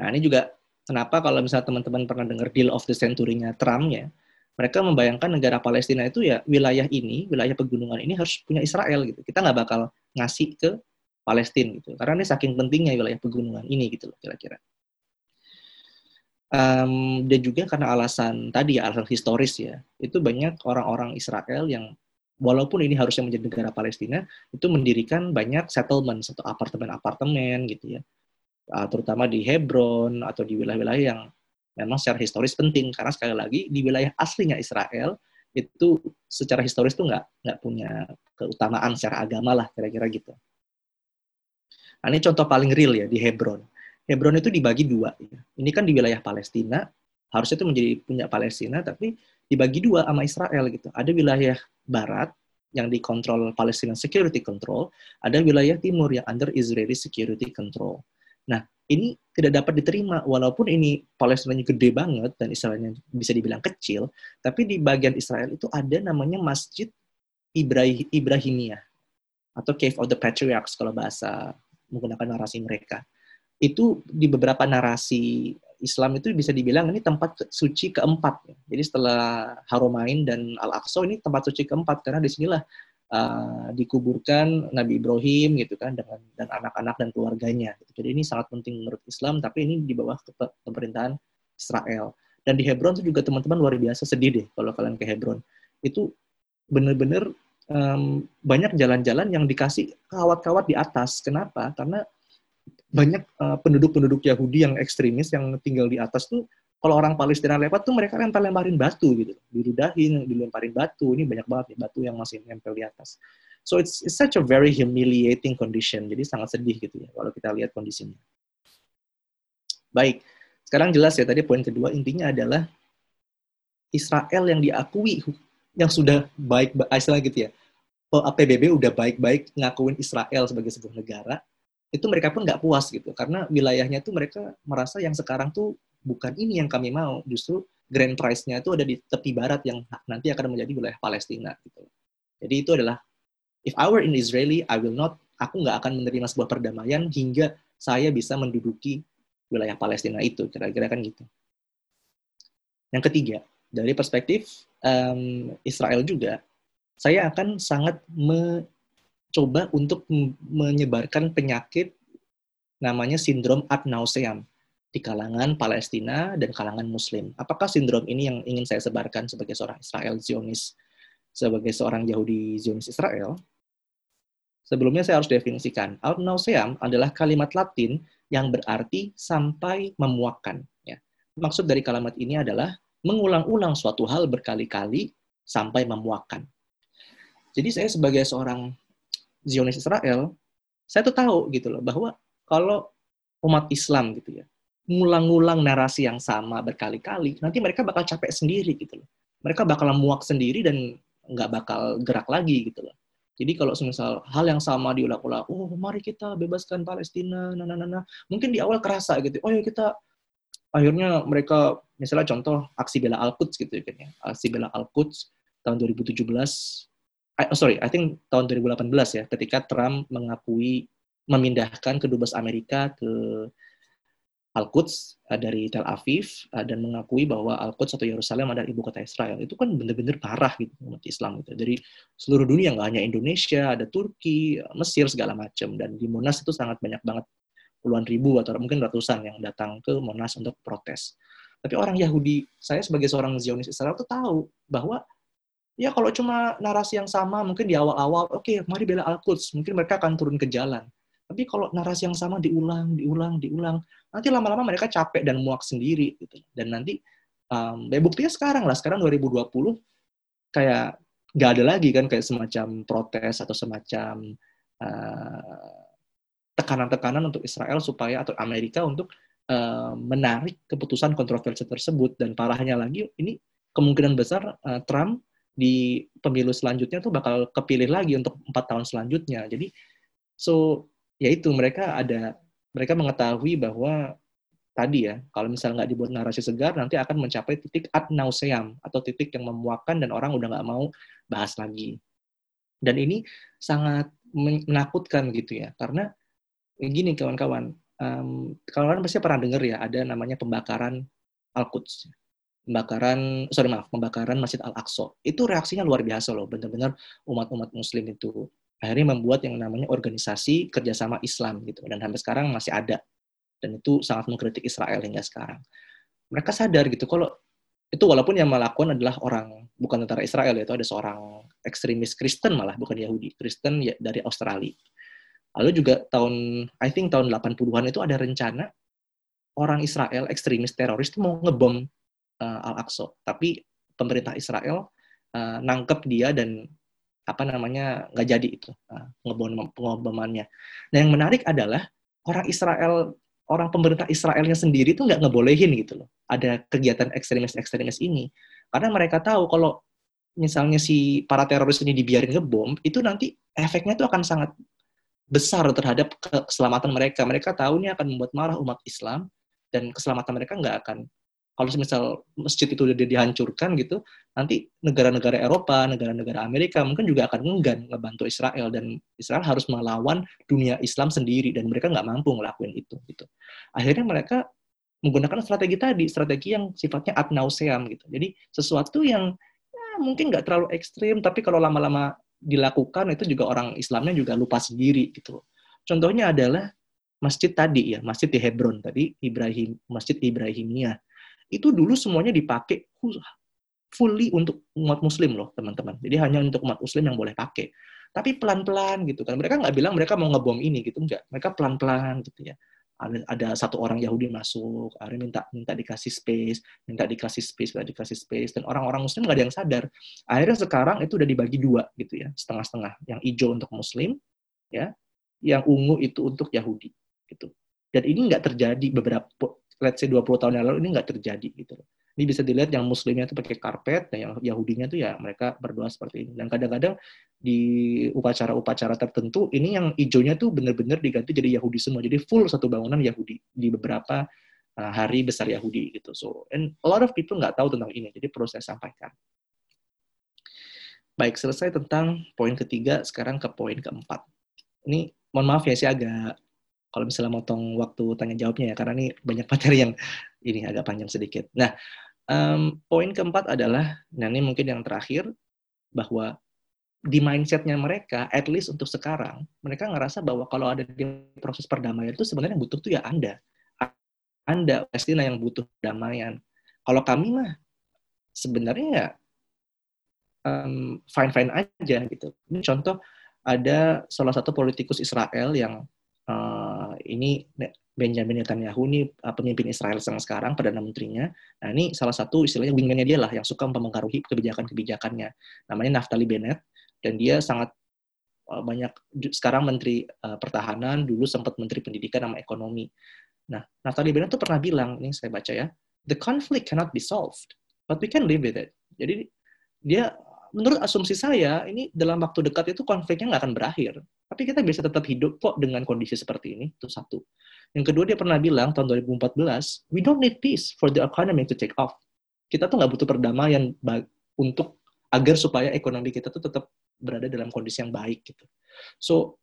Nah ini juga kenapa kalau misalnya teman-teman pernah dengar deal of the century-nya Trump ya, mereka membayangkan negara Palestina itu ya wilayah ini, wilayah pegunungan ini harus punya Israel gitu. Kita nggak bakal ngasih ke Palestina gitu, karena ini saking pentingnya wilayah pegunungan ini gitu loh kira-kira. Um, dan juga karena alasan tadi ya alasan historis ya, itu banyak orang-orang Israel yang walaupun ini harusnya menjadi negara Palestina, itu mendirikan banyak settlement atau apartemen-apartemen gitu ya, uh, terutama di Hebron atau di wilayah-wilayah yang memang secara historis penting karena sekali lagi di wilayah aslinya Israel itu secara historis tuh nggak nggak punya keutamaan secara agama lah kira-kira gitu. Nah, ini contoh paling real ya di Hebron. Hebron itu dibagi dua. Ya. Ini kan di wilayah Palestina, harusnya itu menjadi punya Palestina, tapi dibagi dua sama Israel gitu. Ada wilayah barat yang dikontrol Palestinian Security Control, ada wilayah timur yang under Israeli Security Control. Nah, ini tidak dapat diterima walaupun ini Palestina gede banget dan Israelnya bisa dibilang kecil, tapi di bagian Israel itu ada namanya Masjid Ibrahim Ibrahimiyah atau Cave of the Patriarchs kalau bahasa menggunakan narasi mereka. Itu di beberapa narasi Islam itu bisa dibilang ini tempat suci keempat. Jadi setelah Haromain dan Al-Aqsa ini tempat suci keempat karena di sinilah uh, dikuburkan Nabi Ibrahim gitu kan dengan dan anak-anak dan keluarganya. Gitu. Jadi ini sangat penting menurut Islam, tapi ini di bawah pemerintahan Israel. Dan di Hebron itu juga teman-teman luar biasa sedih deh kalau kalian ke Hebron. Itu benar-benar um, banyak jalan-jalan yang dikasih kawat-kawat di atas. Kenapa? Karena banyak uh, penduduk-penduduk Yahudi yang ekstremis yang tinggal di atas tuh kalau orang Palestina lewat tuh mereka lempar-lemparin batu gitu. Dirudahin dilemparin batu. Ini banyak banget nih batu yang masih nempel di atas. So it's, it's such a very humiliating condition. Jadi sangat sedih gitu ya kalau kita lihat kondisinya. Baik sekarang jelas ya tadi poin kedua intinya adalah Israel yang diakui yang sudah baik istilah gitu ya PBB udah baik-baik ngakuin Israel sebagai sebuah negara itu mereka pun nggak puas gitu karena wilayahnya tuh mereka merasa yang sekarang tuh bukan ini yang kami mau justru grand prize-nya itu ada di tepi barat yang nanti akan menjadi wilayah Palestina gitu. Jadi itu adalah if I were in Israeli I will not aku nggak akan menerima sebuah perdamaian hingga saya bisa menduduki wilayah Palestina itu kira-kira kan gitu. Yang ketiga dari perspektif um, Israel juga saya akan sangat coba untuk menyebarkan penyakit namanya sindrom ad nauseam di kalangan Palestina dan kalangan Muslim. Apakah sindrom ini yang ingin saya sebarkan sebagai seorang Israel Zionis, sebagai seorang Yahudi Zionis Israel? Sebelumnya saya harus definisikan. Ad nauseam adalah kalimat Latin yang berarti sampai memuakkan. Ya. Maksud dari kalimat ini adalah mengulang-ulang suatu hal berkali-kali sampai memuakkan. Jadi saya sebagai seorang Zionis Israel, saya tuh tahu gitu loh bahwa kalau umat Islam gitu ya, ngulang-ngulang narasi yang sama berkali-kali, nanti mereka bakal capek sendiri gitu loh. Mereka bakal muak sendiri dan nggak bakal gerak lagi gitu loh. Jadi kalau semisal hal yang sama diulang-ulang, oh mari kita bebaskan Palestina, nah, nah, nah, nah. mungkin di awal kerasa gitu, oh ya kita akhirnya mereka misalnya contoh aksi bela Al-Quds gitu ya, ya. aksi bela Al-Quds tahun 2017, I, oh sorry, I think tahun 2018 ya, ketika Trump mengakui memindahkan kedubes Amerika ke Al-Quds uh, dari Tel Aviv uh, dan mengakui bahwa Al-Quds atau Yerusalem adalah ibu kota Israel. Itu kan benar-benar parah gitu umat Islam itu. Dari seluruh dunia nggak hanya Indonesia, ada Turki, Mesir segala macam dan di Monas itu sangat banyak banget puluhan ribu atau mungkin ratusan yang datang ke Monas untuk protes. Tapi orang Yahudi, saya sebagai seorang Zionis Israel tuh tahu bahwa ya kalau cuma narasi yang sama mungkin di awal-awal, oke, okay, mari bela Al-Quds, mungkin mereka akan turun ke jalan. Tapi kalau narasi yang sama diulang, diulang, diulang, nanti lama-lama mereka capek dan muak sendiri gitu. Dan nanti um, ya buktinya sekarang lah, sekarang 2020 kayak nggak ada lagi kan kayak semacam protes atau semacam uh, tekanan-tekanan untuk Israel supaya atau Amerika untuk uh, menarik keputusan kontroversi tersebut dan parahnya lagi ini kemungkinan besar uh, Trump di pemilu selanjutnya tuh bakal kepilih lagi untuk empat tahun selanjutnya jadi so yaitu mereka ada mereka mengetahui bahwa tadi ya, kalau misalnya nggak dibuat narasi segar, nanti akan mencapai titik ad nauseam, atau titik yang memuakkan dan orang udah nggak mau bahas lagi. Dan ini sangat menakutkan gitu ya, karena gini kawan-kawan, um, kawan-kawan pasti pernah dengar ya, ada namanya pembakaran Al-Quds. Pembakaran, sorry maaf, pembakaran Masjid Al-Aqsa. Itu reaksinya luar biasa loh, benar-benar umat-umat muslim itu. Akhirnya membuat yang namanya organisasi kerjasama Islam gitu dan sampai sekarang masih ada. Dan itu sangat mengkritik Israel hingga sekarang. Mereka sadar gitu kalau itu walaupun yang melakukan adalah orang bukan tentara Israel yaitu ada seorang ekstremis Kristen malah bukan Yahudi Kristen ya, dari Australia. Lalu juga tahun I think tahun 80-an itu ada rencana orang Israel ekstremis teroris itu mau ngebom uh, Al-Aqsa tapi pemerintah Israel uh, nangkep dia dan apa namanya nggak jadi itu uh, ngebom pengebomannya. Nah yang menarik adalah orang Israel orang pemerintah Israelnya sendiri tuh nggak ngebolehin gitu loh. Ada kegiatan ekstremis-ekstremis ini karena mereka tahu kalau misalnya si para teroris ini dibiarin ngebom itu nanti efeknya tuh akan sangat besar terhadap keselamatan mereka. Mereka tahu ini akan membuat marah umat Islam dan keselamatan mereka nggak akan kalau misal masjid itu udah dihancurkan gitu, nanti negara-negara Eropa, negara-negara Amerika mungkin juga akan enggan ngebantu Israel dan Israel harus melawan dunia Islam sendiri dan mereka nggak mampu ngelakuin itu gitu. Akhirnya mereka menggunakan strategi tadi, strategi yang sifatnya ad nauseam gitu. Jadi sesuatu yang ya, mungkin nggak terlalu ekstrim, tapi kalau lama-lama dilakukan itu juga orang Islamnya juga lupa sendiri gitu. Contohnya adalah masjid tadi ya, masjid di Hebron tadi, Ibrahim, masjid Ibrahimiyah itu dulu semuanya dipakai fully untuk umat muslim loh teman-teman. Jadi hanya untuk umat muslim yang boleh pakai. Tapi pelan-pelan gitu kan. Mereka nggak bilang mereka mau ngebom ini gitu enggak. Mereka pelan-pelan gitu ya. Ada, ada satu orang Yahudi masuk, akhirnya minta minta dikasih space, minta dikasih space, minta dikasih space, dan orang-orang Muslim nggak ada yang sadar. Akhirnya sekarang itu udah dibagi dua gitu ya, setengah-setengah. Yang hijau untuk Muslim, ya, yang ungu itu untuk Yahudi gitu. Dan ini nggak terjadi beberapa let's say 20 tahun yang lalu ini nggak terjadi gitu loh. Ini bisa dilihat yang muslimnya itu pakai karpet dan yang Yahudinya tuh ya mereka berdoa seperti ini. Dan kadang-kadang di upacara-upacara tertentu ini yang hijaunya tuh benar-benar diganti jadi Yahudi semua. Jadi full satu bangunan Yahudi di beberapa uh, hari besar Yahudi gitu. So and a lot of people nggak tahu tentang ini. Jadi perlu saya sampaikan. Baik, selesai tentang poin ketiga, sekarang ke poin keempat. Ini mohon maaf ya, saya agak kalau misalnya motong waktu tanya jawabnya ya karena ini banyak materi yang ini agak panjang sedikit. Nah, um, poin keempat adalah, nah ini mungkin yang terakhir bahwa di mindsetnya mereka, at least untuk sekarang, mereka ngerasa bahwa kalau ada di proses perdamaian itu sebenarnya yang butuh tuh ya Anda. Anda, Palestina yang butuh perdamaian. Kalau kami mah sebenarnya ya um, fine-fine aja gitu. Ini contoh ada salah satu politikus Israel yang uh, ini Benjamin Netanyahu ini uh, pemimpin Israel sekarang perdana menterinya. Nah ini salah satu istilahnya wingman dia lah yang suka mempengaruhi kebijakan-kebijakannya. Namanya Naftali Bennett dan dia sangat uh, banyak sekarang menteri uh, pertahanan dulu sempat menteri pendidikan sama ekonomi. Nah, Naftali Bennett tuh pernah bilang, ini saya baca ya, the conflict cannot be solved, but we can live with it. Jadi dia menurut asumsi saya ini dalam waktu dekat itu konfliknya nggak akan berakhir. Tapi kita bisa tetap hidup kok dengan kondisi seperti ini. Itu satu. Yang kedua dia pernah bilang tahun 2014, we don't need peace for the economy to take off. Kita tuh nggak butuh perdamaian untuk agar supaya ekonomi kita tuh tetap berada dalam kondisi yang baik gitu. So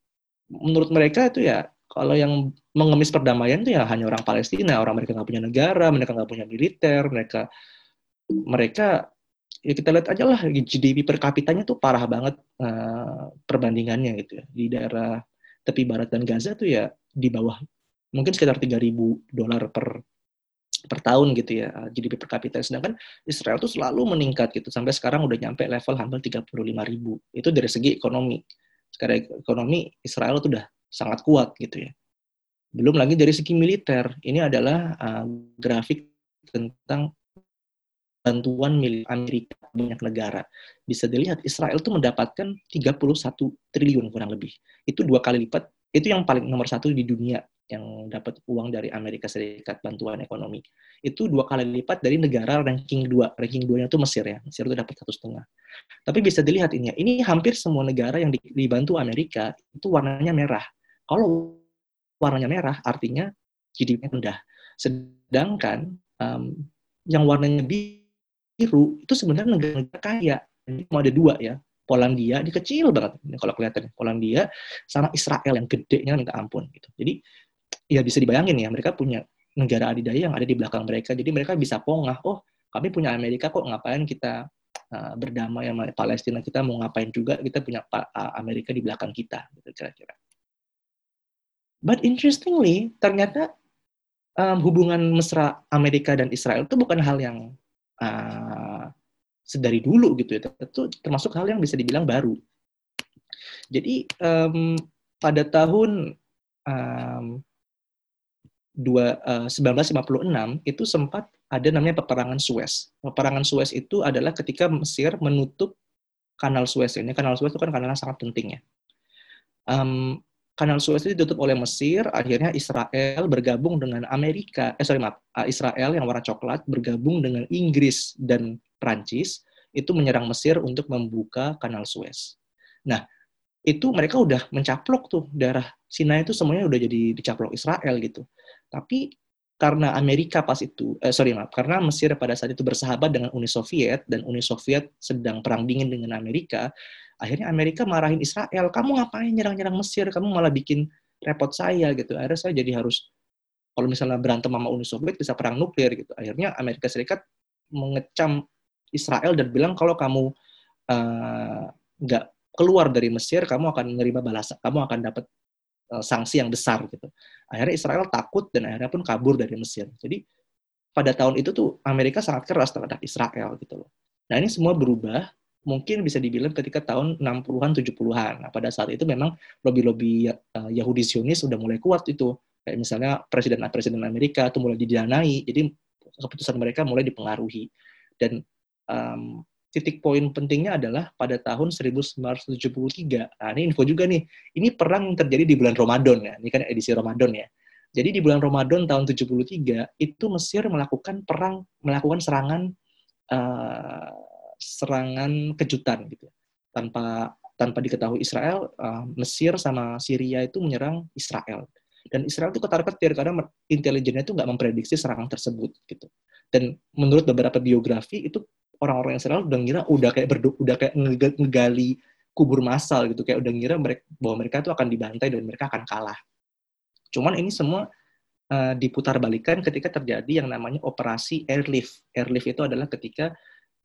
menurut mereka itu ya kalau yang mengemis perdamaian itu ya hanya orang Palestina, orang mereka nggak punya negara, mereka nggak punya militer, mereka mereka ya kita lihat aja lah GDP per kapitanya tuh parah banget uh, perbandingannya gitu ya. Di daerah tepi barat dan Gaza tuh ya di bawah mungkin sekitar 3.000 dolar per per tahun gitu ya GDP per kapita. Sedangkan Israel tuh selalu meningkat gitu sampai sekarang udah nyampe level hampir 35 ribu. Itu dari segi ekonomi. Sekarang ekonomi Israel tuh udah sangat kuat gitu ya. Belum lagi dari segi militer. Ini adalah uh, grafik tentang bantuan milik Amerika banyak negara. Bisa dilihat Israel itu mendapatkan 31 triliun kurang lebih. Itu dua kali lipat, itu yang paling nomor satu di dunia yang dapat uang dari Amerika Serikat bantuan ekonomi. Itu dua kali lipat dari negara ranking dua. Ranking duanya itu Mesir ya. Mesir itu dapat satu setengah. Tapi bisa dilihat ini ya, ini hampir semua negara yang dibantu Amerika itu warnanya merah. Kalau warnanya merah artinya GDP rendah. Sedangkan um, yang warnanya biru biru itu sebenarnya negara-negara kaya. Ini cuma ada dua ya. Polandia, ini kecil banget ini kalau kelihatan. Polandia sama Israel yang gedenya minta ampun gitu. Jadi ya bisa dibayangin ya, mereka punya negara adidaya yang ada di belakang mereka. Jadi mereka bisa pongah, oh kami punya Amerika kok ngapain kita uh, berdamai sama Palestina kita mau ngapain juga kita punya Amerika di belakang kita gitu kira-kira. But interestingly ternyata um, hubungan mesra Amerika dan Israel itu bukan hal yang uh, sedari dulu gitu ya. Itu termasuk hal yang bisa dibilang baru. Jadi um, pada tahun um, dua, uh, 1956 itu sempat ada namanya peperangan Suez. Peperangan Suez itu adalah ketika Mesir menutup kanal Suez ini. Kanal Suez itu kan kanal yang sangat penting ya. Um, Kanal Suez itu ditutup oleh Mesir, akhirnya Israel bergabung dengan Amerika, eh sorry maaf, eh, Israel yang warna coklat bergabung dengan Inggris dan Prancis itu menyerang Mesir untuk membuka Kanal Suez. Nah, itu mereka udah mencaplok tuh daerah Sinai itu semuanya udah jadi dicaplok Israel gitu. Tapi karena Amerika pas itu, eh, sorry maaf, karena Mesir pada saat itu bersahabat dengan Uni Soviet dan Uni Soviet sedang perang dingin dengan Amerika, akhirnya Amerika marahin Israel. Kamu ngapain nyerang-nyerang Mesir? Kamu malah bikin repot saya gitu. Akhirnya saya jadi harus kalau misalnya berantem sama Uni Soviet bisa perang nuklir gitu. Akhirnya Amerika Serikat mengecam Israel dan bilang kalau kamu eh, nggak uh, keluar dari Mesir kamu akan menerima balasan kamu akan dapat uh, sanksi yang besar gitu. Akhirnya Israel takut dan akhirnya pun kabur dari Mesir. Jadi pada tahun itu tuh Amerika sangat keras terhadap Israel gitu loh. Nah ini semua berubah mungkin bisa dibilang ketika tahun 60-an 70-an. Nah, pada saat itu memang lobby-lobby uh, Yahudi Zionis sudah mulai kuat itu. Kayak misalnya presiden-presiden Amerika itu mulai didanai, jadi keputusan mereka mulai dipengaruhi. Dan um, titik poin pentingnya adalah pada tahun 1973. Nah, ini info juga nih. Ini perang yang terjadi di bulan Ramadan ya. Ini kan edisi Ramadan ya. Jadi di bulan Ramadan tahun 73 itu Mesir melakukan perang, melakukan serangan uh, serangan kejutan gitu. Tanpa tanpa diketahui Israel uh, Mesir sama Syria itu menyerang Israel. Dan Israel itu ketar ketir karena intelijennya itu nggak memprediksi serangan tersebut gitu. Dan menurut beberapa biografi itu orang-orang Israel udah ngira udah kayak berdu, udah kayak ngegali kubur massal gitu. Kayak udah ngira mereka bahwa mereka itu akan dibantai dan mereka akan kalah. Cuman ini semua uh, diputar balikan ketika terjadi yang namanya operasi airlift. Airlift itu adalah ketika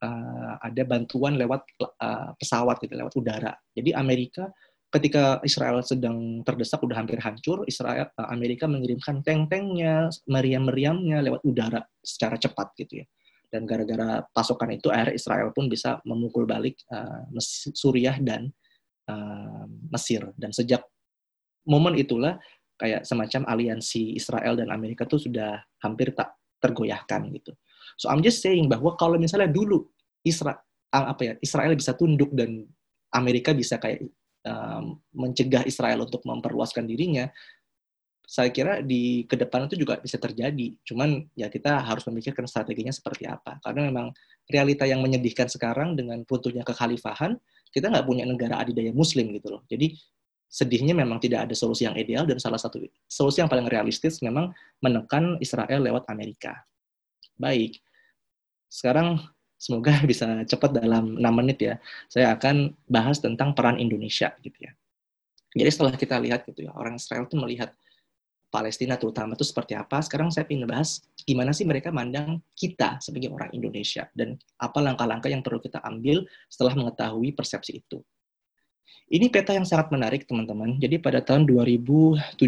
uh, ada bantuan lewat uh, pesawat gitu, lewat udara. Jadi Amerika ketika Israel sedang terdesak udah hampir hancur, Israel uh, Amerika mengirimkan tank-tanknya, meriam-meriamnya lewat udara secara cepat gitu ya. Dan gara-gara pasokan itu akhirnya Israel pun bisa memukul balik uh, Suriah dan uh, Mesir. Dan sejak momen itulah kayak semacam aliansi Israel dan Amerika tuh sudah hampir tak tergoyahkan gitu. So I'm just saying bahwa kalau misalnya dulu Israel apa ya Israel bisa tunduk dan Amerika bisa kayak um, mencegah Israel untuk memperluaskan dirinya, saya kira di ke depan itu juga bisa terjadi. Cuman ya kita harus memikirkan strateginya seperti apa. Karena memang realita yang menyedihkan sekarang dengan runtuhnya kekhalifahan, kita nggak punya negara adidaya muslim gitu loh. Jadi sedihnya memang tidak ada solusi yang ideal dan salah satu solusi yang paling realistis memang menekan Israel lewat Amerika. Baik. Sekarang semoga bisa cepat dalam 6 menit ya. Saya akan bahas tentang peran Indonesia gitu ya. Jadi setelah kita lihat gitu ya, orang Israel itu melihat Palestina terutama itu seperti apa. Sekarang saya ingin bahas gimana sih mereka mandang kita sebagai orang Indonesia dan apa langkah-langkah yang perlu kita ambil setelah mengetahui persepsi itu. Ini peta yang sangat menarik teman-teman. Jadi pada tahun 2017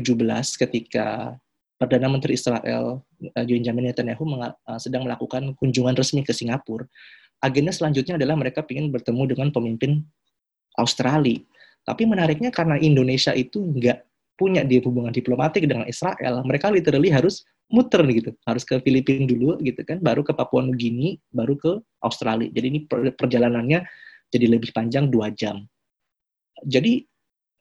ketika Perdana Menteri Israel eh, Benjamin Netanyahu eh, sedang melakukan kunjungan resmi ke Singapura, agenda selanjutnya adalah mereka ingin bertemu dengan pemimpin Australia. Tapi menariknya karena Indonesia itu nggak punya dia hubungan diplomatik dengan Israel, mereka literally harus muter gitu, harus ke Filipina dulu gitu kan, baru ke Papua Nugini, baru ke Australia. Jadi ini perjalanannya jadi lebih panjang dua jam. Jadi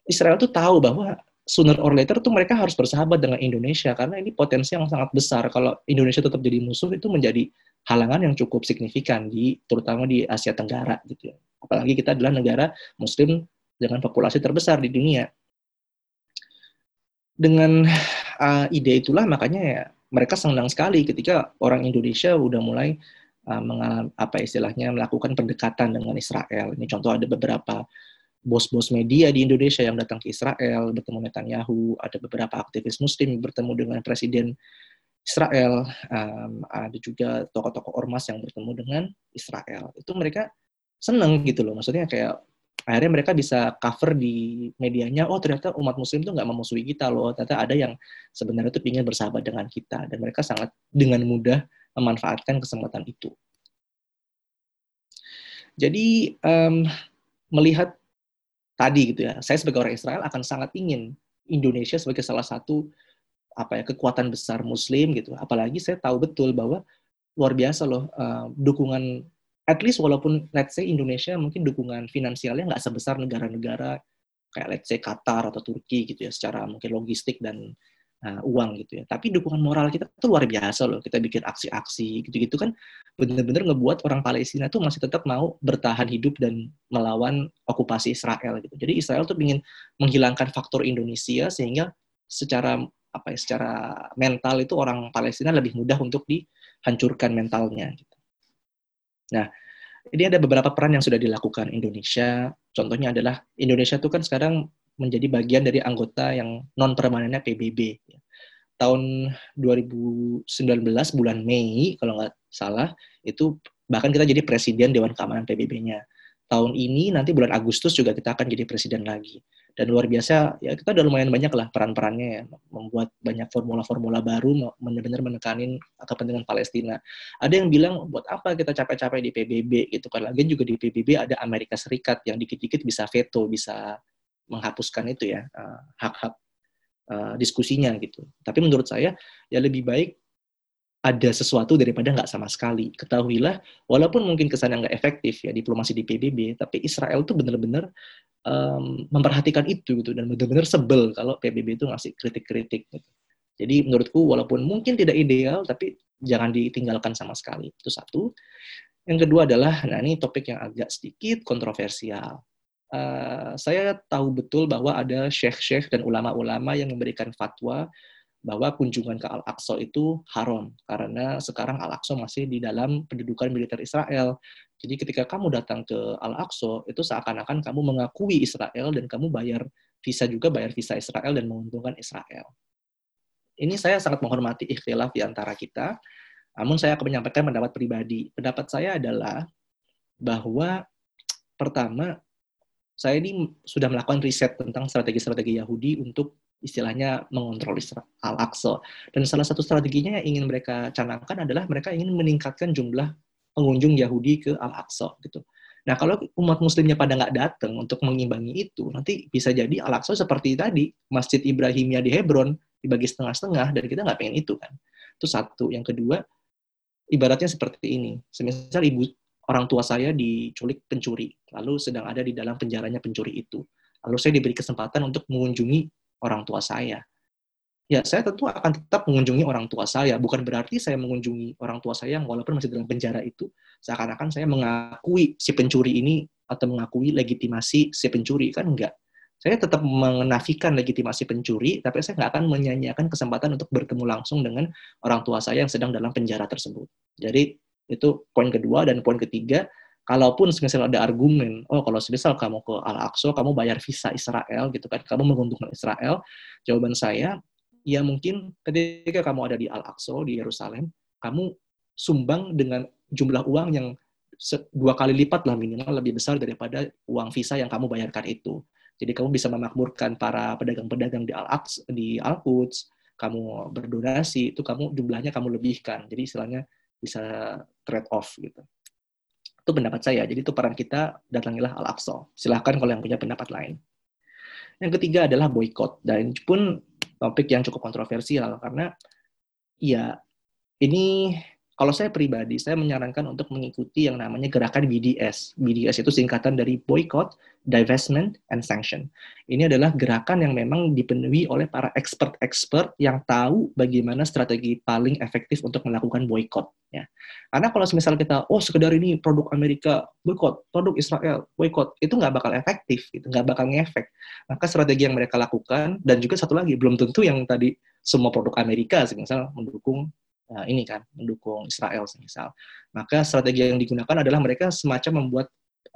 Israel tuh tahu bahwa sooner or later tuh mereka harus bersahabat dengan Indonesia karena ini potensi yang sangat besar. Kalau Indonesia tetap jadi musuh itu menjadi halangan yang cukup signifikan di terutama di Asia Tenggara gitu ya. Apalagi kita adalah negara Muslim dengan populasi terbesar di dunia dengan uh, ide itulah makanya ya mereka senang sekali ketika orang Indonesia udah mulai uh, mengalami apa istilahnya melakukan pendekatan dengan Israel. Ini contoh ada beberapa bos-bos media di Indonesia yang datang ke Israel bertemu Netanyahu, ada beberapa aktivis Muslim bertemu dengan Presiden Israel, um, ada juga tokoh-tokoh ormas yang bertemu dengan Israel. Itu mereka seneng gitu loh, maksudnya kayak akhirnya mereka bisa cover di medianya oh ternyata umat muslim itu nggak memusuhi kita loh ternyata ada yang sebenarnya itu ingin bersahabat dengan kita dan mereka sangat dengan mudah memanfaatkan kesempatan itu jadi um, melihat tadi gitu ya. Saya sebagai orang Israel akan sangat ingin Indonesia sebagai salah satu apa ya kekuatan besar Muslim gitu. Apalagi saya tahu betul bahwa luar biasa loh uh, dukungan at least walaupun let's say Indonesia mungkin dukungan finansialnya nggak sebesar negara-negara kayak let's say Qatar atau Turki gitu ya secara mungkin logistik dan uh, uang gitu ya. Tapi dukungan moral kita tuh luar biasa loh. Kita bikin aksi-aksi gitu-gitu kan bener-bener ngebuat orang Palestina tuh masih tetap mau bertahan hidup dan melawan okupasi Israel gitu. Jadi Israel tuh ingin menghilangkan faktor Indonesia sehingga secara apa ya secara mental itu orang Palestina lebih mudah untuk dihancurkan mentalnya gitu. Nah, ini ada beberapa peran yang sudah dilakukan Indonesia. Contohnya adalah Indonesia itu kan sekarang menjadi bagian dari anggota yang non permanennya PBB. Tahun 2019 bulan Mei kalau nggak salah itu bahkan kita jadi presiden Dewan Keamanan PBB-nya. Tahun ini nanti bulan Agustus juga kita akan jadi presiden lagi dan luar biasa ya kita udah lumayan banyak lah peran-perannya ya membuat banyak formula-formula baru benar-benar menekanin kepentingan Palestina ada yang bilang buat apa kita capek-capek di PBB gitu kan lagi juga di PBB ada Amerika Serikat yang dikit-dikit bisa veto bisa menghapuskan itu ya eh, hak-hak uh, diskusinya gitu tapi menurut saya ya lebih baik ada sesuatu daripada nggak sama sekali. Ketahuilah, walaupun mungkin kesannya nggak efektif ya diplomasi di PBB, tapi Israel tuh benar-benar um, memperhatikan itu gitu dan benar-benar sebel kalau PBB itu ngasih kritik-kritik. Gitu. Jadi menurutku walaupun mungkin tidak ideal, tapi jangan ditinggalkan sama sekali. Itu satu. Yang kedua adalah, nah ini topik yang agak sedikit kontroversial. Uh, saya tahu betul bahwa ada syekh-syekh dan ulama-ulama yang memberikan fatwa bahwa kunjungan ke Al-Aqsa itu haram karena sekarang Al-Aqsa masih di dalam pendudukan militer Israel. Jadi ketika kamu datang ke Al-Aqsa itu seakan-akan kamu mengakui Israel dan kamu bayar visa juga bayar visa Israel dan menguntungkan Israel. Ini saya sangat menghormati ikhtilaf di antara kita. Namun saya akan menyampaikan pendapat pribadi. Pendapat saya adalah bahwa pertama saya ini sudah melakukan riset tentang strategi-strategi Yahudi untuk istilahnya mengontrol Al-Aqsa. Dan salah satu strateginya yang ingin mereka canangkan adalah mereka ingin meningkatkan jumlah pengunjung Yahudi ke Al-Aqsa gitu. Nah kalau umat Muslimnya pada nggak datang untuk mengimbangi itu, nanti bisa jadi Al-Aqsa seperti tadi Masjid Ibrahimnya di Hebron dibagi setengah-setengah dan kita nggak pengen itu kan. Itu satu. Yang kedua, ibaratnya seperti ini. Semisal ibu orang tua saya diculik pencuri, lalu sedang ada di dalam penjaranya pencuri itu. Lalu saya diberi kesempatan untuk mengunjungi orang tua saya. ya saya tentu akan tetap mengunjungi orang tua saya. Bukan berarti saya mengunjungi orang tua saya yang walaupun masih dalam penjara itu, seakan-akan saya mengakui si pencuri ini atau mengakui legitimasi si pencuri. Kan enggak. Saya tetap menafikan legitimasi pencuri, tapi saya nggak akan menyanyiakan kesempatan untuk bertemu langsung dengan orang tua saya yang sedang dalam penjara tersebut. Jadi itu poin kedua dan poin ketiga, kalaupun misal ada argumen, oh kalau misal kamu ke Al-Aqsa, kamu bayar visa Israel gitu kan, kamu menguntungkan Israel, jawaban saya, ya mungkin ketika kamu ada di Al-Aqsa, di Yerusalem, kamu sumbang dengan jumlah uang yang dua kali lipat lah minimal lebih besar daripada uang visa yang kamu bayarkan itu. Jadi kamu bisa memakmurkan para pedagang-pedagang di Al-Aqsa, di Al-Quds, kamu berdonasi, itu kamu jumlahnya kamu lebihkan. Jadi istilahnya bisa trade off gitu. Itu pendapat saya. Jadi itu peran kita datangilah Al-Aqsa. Silahkan kalau yang punya pendapat lain. Yang ketiga adalah boykot. Dan pun topik yang cukup kontroversial karena ya ini kalau saya pribadi, saya menyarankan untuk mengikuti yang namanya gerakan BDS. BDS itu singkatan dari Boycott, Divestment, and Sanction. Ini adalah gerakan yang memang dipenuhi oleh para expert-expert yang tahu bagaimana strategi paling efektif untuk melakukan boycott. Ya. Karena kalau misal kita, oh sekedar ini produk Amerika, boycott, produk Israel, boycott, itu nggak bakal efektif, itu nggak bakal ngefek. Maka strategi yang mereka lakukan, dan juga satu lagi, belum tentu yang tadi semua produk Amerika, misal mendukung uh, ini kan mendukung Israel misal. Maka strategi yang digunakan adalah mereka semacam membuat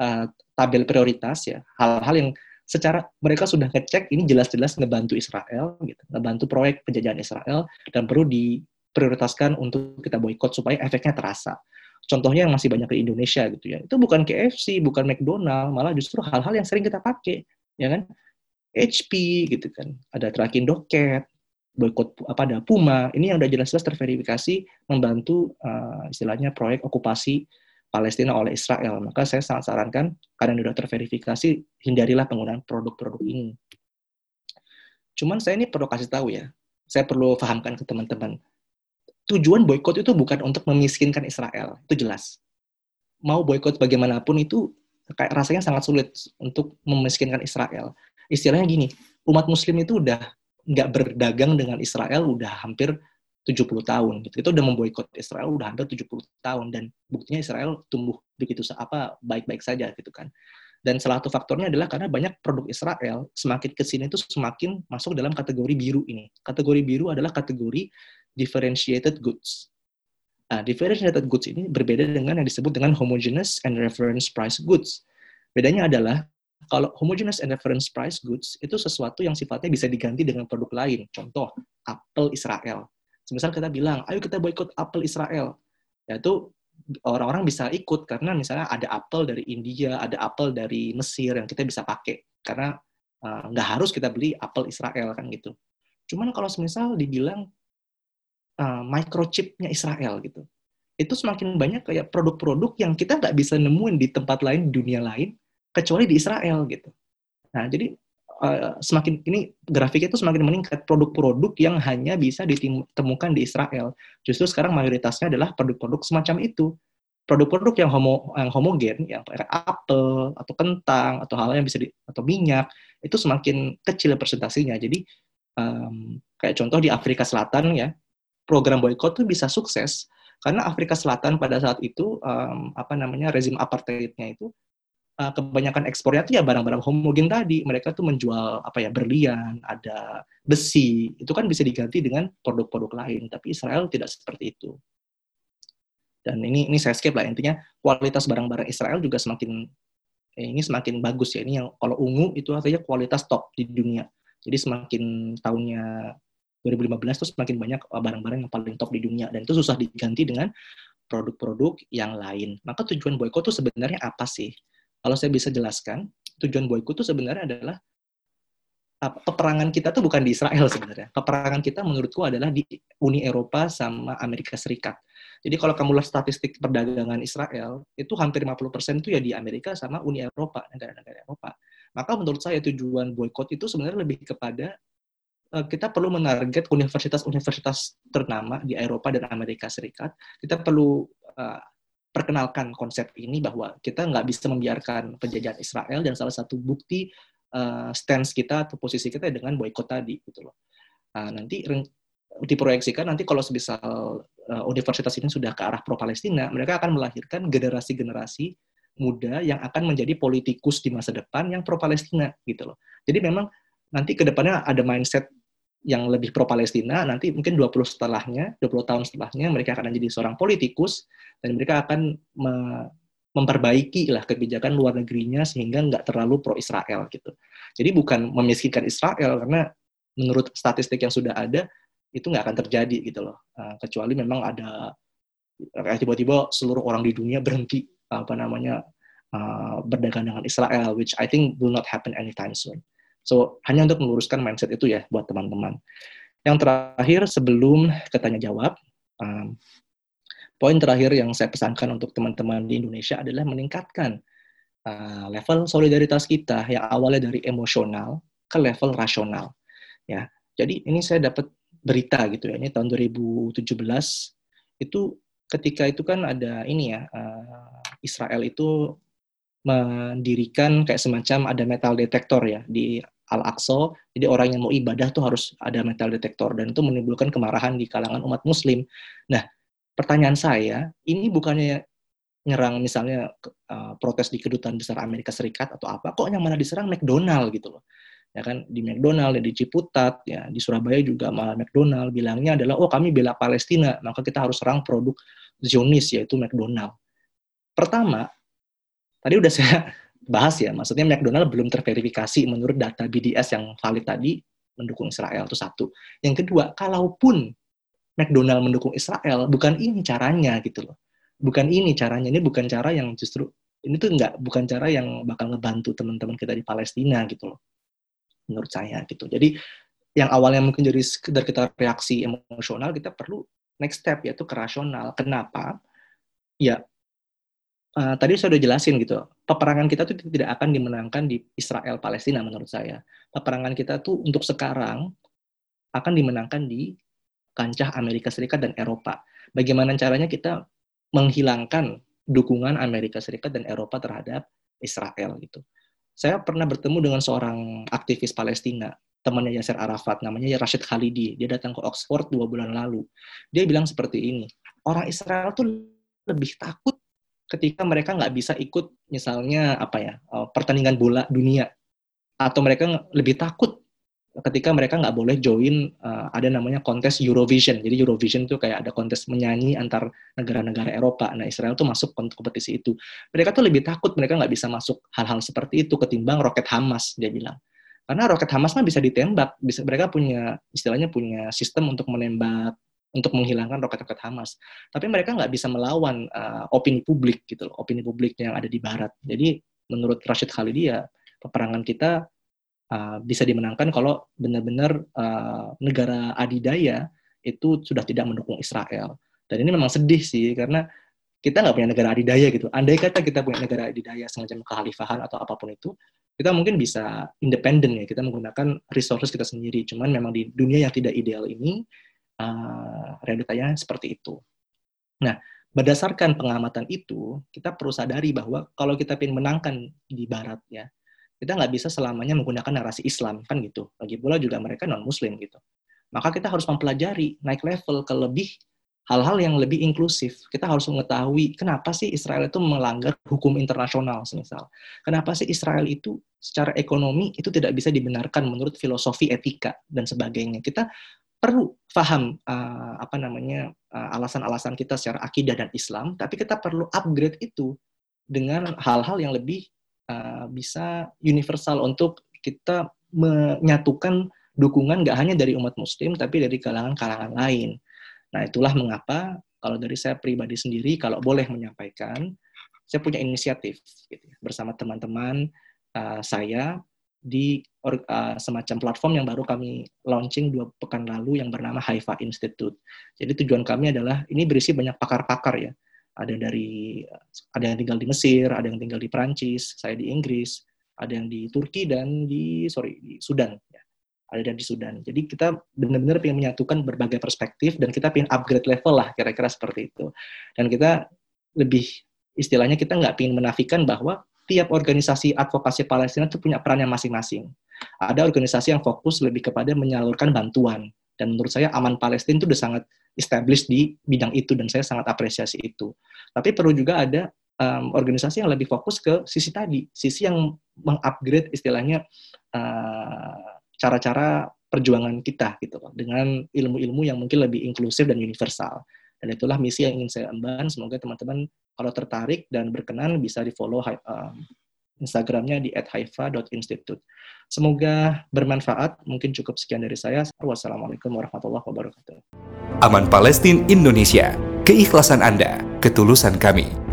uh, tabel prioritas ya, hal-hal yang secara mereka sudah ngecek ini jelas-jelas ngebantu Israel gitu, ngebantu proyek penjajahan Israel dan perlu diprioritaskan untuk kita boykot supaya efeknya terasa. Contohnya yang masih banyak di Indonesia gitu ya. Itu bukan KFC, bukan McDonald, malah justru hal-hal yang sering kita pakai, ya kan? HP gitu kan. Ada tracking doket, boykot apa ada Puma. Ini yang udah jelas-jelas terverifikasi membantu uh, istilahnya proyek okupasi Palestina oleh Israel. Maka saya sangat sarankan karena sudah terverifikasi hindarilah penggunaan produk-produk ini. Cuman saya ini perlu kasih tahu ya saya perlu pahamkan ke teman-teman. Tujuan boykot itu bukan untuk memiskinkan Israel itu jelas. Mau boykot bagaimanapun itu kayak rasanya sangat sulit untuk memiskinkan Israel. Istilahnya gini umat muslim itu udah nggak berdagang dengan Israel udah hampir 70 tahun gitu. Itu udah memboikot Israel udah hampir 70 tahun dan buktinya Israel tumbuh begitu apa baik-baik saja gitu kan. Dan salah satu faktornya adalah karena banyak produk Israel semakin ke sini itu semakin masuk dalam kategori biru ini. Kategori biru adalah kategori differentiated goods. Nah, differentiated goods ini berbeda dengan yang disebut dengan homogeneous and reference price goods. Bedanya adalah kalau homogeneous and reference price goods itu sesuatu yang sifatnya bisa diganti dengan produk lain. Contoh, Apple Israel. Semisal kita bilang, ayo kita boikot Apple Israel. Yaitu orang-orang bisa ikut karena misalnya ada Apple dari India, ada Apple dari Mesir yang kita bisa pakai. Karena uh, nggak harus kita beli Apple Israel kan gitu. Cuman kalau semisal dibilang uh, microchipnya Israel gitu, itu semakin banyak kayak produk-produk yang kita nggak bisa nemuin di tempat lain, di dunia lain, kecuali di Israel gitu. Nah, jadi uh, semakin ini grafiknya itu semakin meningkat produk-produk yang hanya bisa ditemukan di Israel. Justru sekarang mayoritasnya adalah produk-produk semacam itu. Produk-produk yang homo yang homogen, yang apel atau kentang atau hal yang bisa di, atau minyak itu semakin kecil persentasenya. Jadi um, kayak contoh di Afrika Selatan ya, program boykot itu bisa sukses karena Afrika Selatan pada saat itu um, apa namanya rezim apartheidnya itu uh, kebanyakan ekspornya itu ya barang-barang homogen tadi. Mereka tuh menjual apa ya berlian, ada besi, itu kan bisa diganti dengan produk-produk lain. Tapi Israel tidak seperti itu. Dan ini ini saya skip lah intinya kualitas barang-barang Israel juga semakin eh, ini semakin bagus ya. Ini yang kalau ungu itu artinya kualitas top di dunia. Jadi semakin tahunnya 2015 itu semakin banyak barang-barang yang paling top di dunia dan itu susah diganti dengan produk-produk yang lain. Maka tujuan boykot itu sebenarnya apa sih? Kalau saya bisa jelaskan, tujuan boykot itu sebenarnya adalah peperangan kita tuh bukan di Israel sebenarnya. Peperangan kita menurutku adalah di Uni Eropa sama Amerika Serikat. Jadi kalau kamu lihat statistik perdagangan Israel, itu hampir 50% itu ya di Amerika sama Uni Eropa, negara-negara Eropa. Maka menurut saya tujuan boykot itu sebenarnya lebih kepada eh, kita perlu menarget universitas-universitas ternama di Eropa dan Amerika Serikat. Kita perlu uh, perkenalkan konsep ini bahwa kita nggak bisa membiarkan penjajahan Israel dan salah satu bukti uh, stance kita atau posisi kita dengan boykot tadi gitu loh. Nah, nanti diproyeksikan nanti kalau sebisal uh, universitas ini sudah ke arah pro Palestina, mereka akan melahirkan generasi-generasi muda yang akan menjadi politikus di masa depan yang pro Palestina gitu loh. Jadi memang nanti ke depannya ada mindset yang lebih pro Palestina, nanti mungkin 20 setelahnya, 20 tahun setelahnya mereka akan menjadi seorang politikus dan mereka akan me memperbaiki lah kebijakan luar negerinya sehingga nggak terlalu pro Israel gitu. Jadi bukan memiskinkan Israel karena menurut statistik yang sudah ada itu nggak akan terjadi gitu loh. Uh, kecuali memang ada tiba-tiba seluruh orang di dunia berhenti apa namanya uh, berdagang dengan Israel, which I think will not happen anytime soon. So hanya untuk meluruskan mindset itu ya buat teman-teman. Yang terakhir sebelum ketanya jawab, um, poin terakhir yang saya pesankan untuk teman-teman di Indonesia adalah meningkatkan uh, level solidaritas kita yang awalnya dari emosional ke level rasional. Ya, jadi ini saya dapat berita gitu ya. Ini tahun 2017 itu ketika itu kan ada ini ya uh, Israel itu mendirikan kayak semacam ada metal detektor ya di Al-Aqsa. Jadi orang yang mau ibadah tuh harus ada metal detektor dan itu menimbulkan kemarahan di kalangan umat muslim. Nah, pertanyaan saya, ini bukannya nyerang misalnya uh, protes di kedutaan besar Amerika Serikat atau apa, kok yang mana diserang McDonald gitu loh ya kan di McDonald di Ciputat ya di Surabaya juga malah McDonald bilangnya adalah oh kami bela Palestina maka kita harus serang produk Zionis yaitu McDonald pertama tadi udah saya bahas ya maksudnya McDonald belum terverifikasi menurut data BDS yang valid tadi mendukung Israel itu satu yang kedua kalaupun McDonald mendukung Israel bukan ini caranya gitu loh bukan ini caranya ini bukan cara yang justru ini tuh nggak bukan cara yang bakal ngebantu teman-teman kita di Palestina gitu loh menurut saya gitu. Jadi yang awalnya mungkin jadi sekedar kita reaksi emosional, kita perlu next step yaitu ke rasional. Kenapa? Ya uh, tadi saya sudah jelasin gitu. Peperangan kita tuh tidak akan dimenangkan di Israel Palestina menurut saya. Peperangan kita tuh untuk sekarang akan dimenangkan di kancah Amerika Serikat dan Eropa. Bagaimana caranya kita menghilangkan dukungan Amerika Serikat dan Eropa terhadap Israel gitu saya pernah bertemu dengan seorang aktivis Palestina, temannya Yasser Arafat, namanya Rashid Khalidi. Dia datang ke Oxford dua bulan lalu. Dia bilang seperti ini, orang Israel tuh lebih takut ketika mereka nggak bisa ikut misalnya apa ya eh, pertandingan bola dunia atau mereka lebih takut ketika mereka nggak boleh join uh, ada namanya kontes Eurovision. Jadi Eurovision itu kayak ada kontes menyanyi antar negara-negara Eropa. Nah Israel tuh masuk kompetisi itu. Mereka tuh lebih takut mereka nggak bisa masuk hal-hal seperti itu ketimbang roket Hamas dia bilang. Karena roket Hamas mah bisa ditembak, bisa mereka punya istilahnya punya sistem untuk menembak untuk menghilangkan roket-roket Hamas. Tapi mereka nggak bisa melawan uh, opini publik gitu loh, opini publik yang ada di Barat. Jadi menurut Rashid Khalidi ya peperangan kita uh, bisa dimenangkan kalau benar-benar uh, negara adidaya itu sudah tidak mendukung Israel. Dan ini memang sedih sih karena kita nggak punya negara adidaya gitu. Andai kata kita punya negara adidaya semacam kekhalifahan atau apa pun itu, kita mungkin bisa independen ya. Kita menggunakan resources kita sendiri. Cuman memang di dunia yang tidak ideal ini, uh, realitanya seperti itu. Nah, berdasarkan pengamatan itu, kita perlu sadari bahwa kalau kita ingin menangkan di Barat ya, kita nggak bisa selamanya menggunakan narasi Islam kan gitu. Lagi pula juga mereka non Muslim gitu. Maka kita harus mempelajari naik level ke lebih hal-hal yang lebih inklusif. Kita harus mengetahui kenapa sih Israel itu melanggar hukum internasional, semisal. Kenapa sih Israel itu secara ekonomi itu tidak bisa dibenarkan menurut filosofi etika dan sebagainya. Kita perlu paham uh, apa namanya uh, alasan-alasan kita secara akidah dan Islam, tapi kita perlu upgrade itu dengan hal-hal yang lebih uh, bisa universal untuk kita menyatukan dukungan nggak hanya dari umat muslim tapi dari kalangan-kalangan lain. Nah itulah mengapa kalau dari saya pribadi sendiri kalau boleh menyampaikan saya punya inisiatif gitu, ya, bersama teman-teman uh, saya di uh, semacam platform yang baru kami launching dua pekan lalu yang bernama Haifa Institute. Jadi tujuan kami adalah ini berisi banyak pakar-pakar ya ada dari ada yang tinggal di Mesir, ada yang tinggal di Perancis, saya di Inggris, ada yang di Turki dan di sorry di Sudan, ya. ada yang di Sudan. Jadi kita benar-benar ingin menyatukan berbagai perspektif dan kita ingin upgrade level lah kira-kira seperti itu. Dan kita lebih istilahnya kita nggak ingin menafikan bahwa tiap organisasi advokasi Palestina itu punya perannya masing-masing. Ada organisasi yang fokus lebih kepada menyalurkan bantuan. Dan menurut saya Aman Palestina itu sudah sangat established di bidang itu dan saya sangat apresiasi itu. Tapi perlu juga ada um, organisasi yang lebih fokus ke sisi tadi, sisi yang mengupgrade istilahnya uh, cara-cara perjuangan kita gitu dengan ilmu-ilmu yang mungkin lebih inklusif dan universal. Dan itulah misi yang ingin saya emban. Semoga teman-teman kalau tertarik dan berkenan bisa di follow uh, Instagramnya di @haifa.institute. Semoga bermanfaat. Mungkin cukup sekian dari saya. Wassalamualaikum warahmatullahi wabarakatuh. Aman Palestina Indonesia. Keikhlasan Anda, ketulusan kami.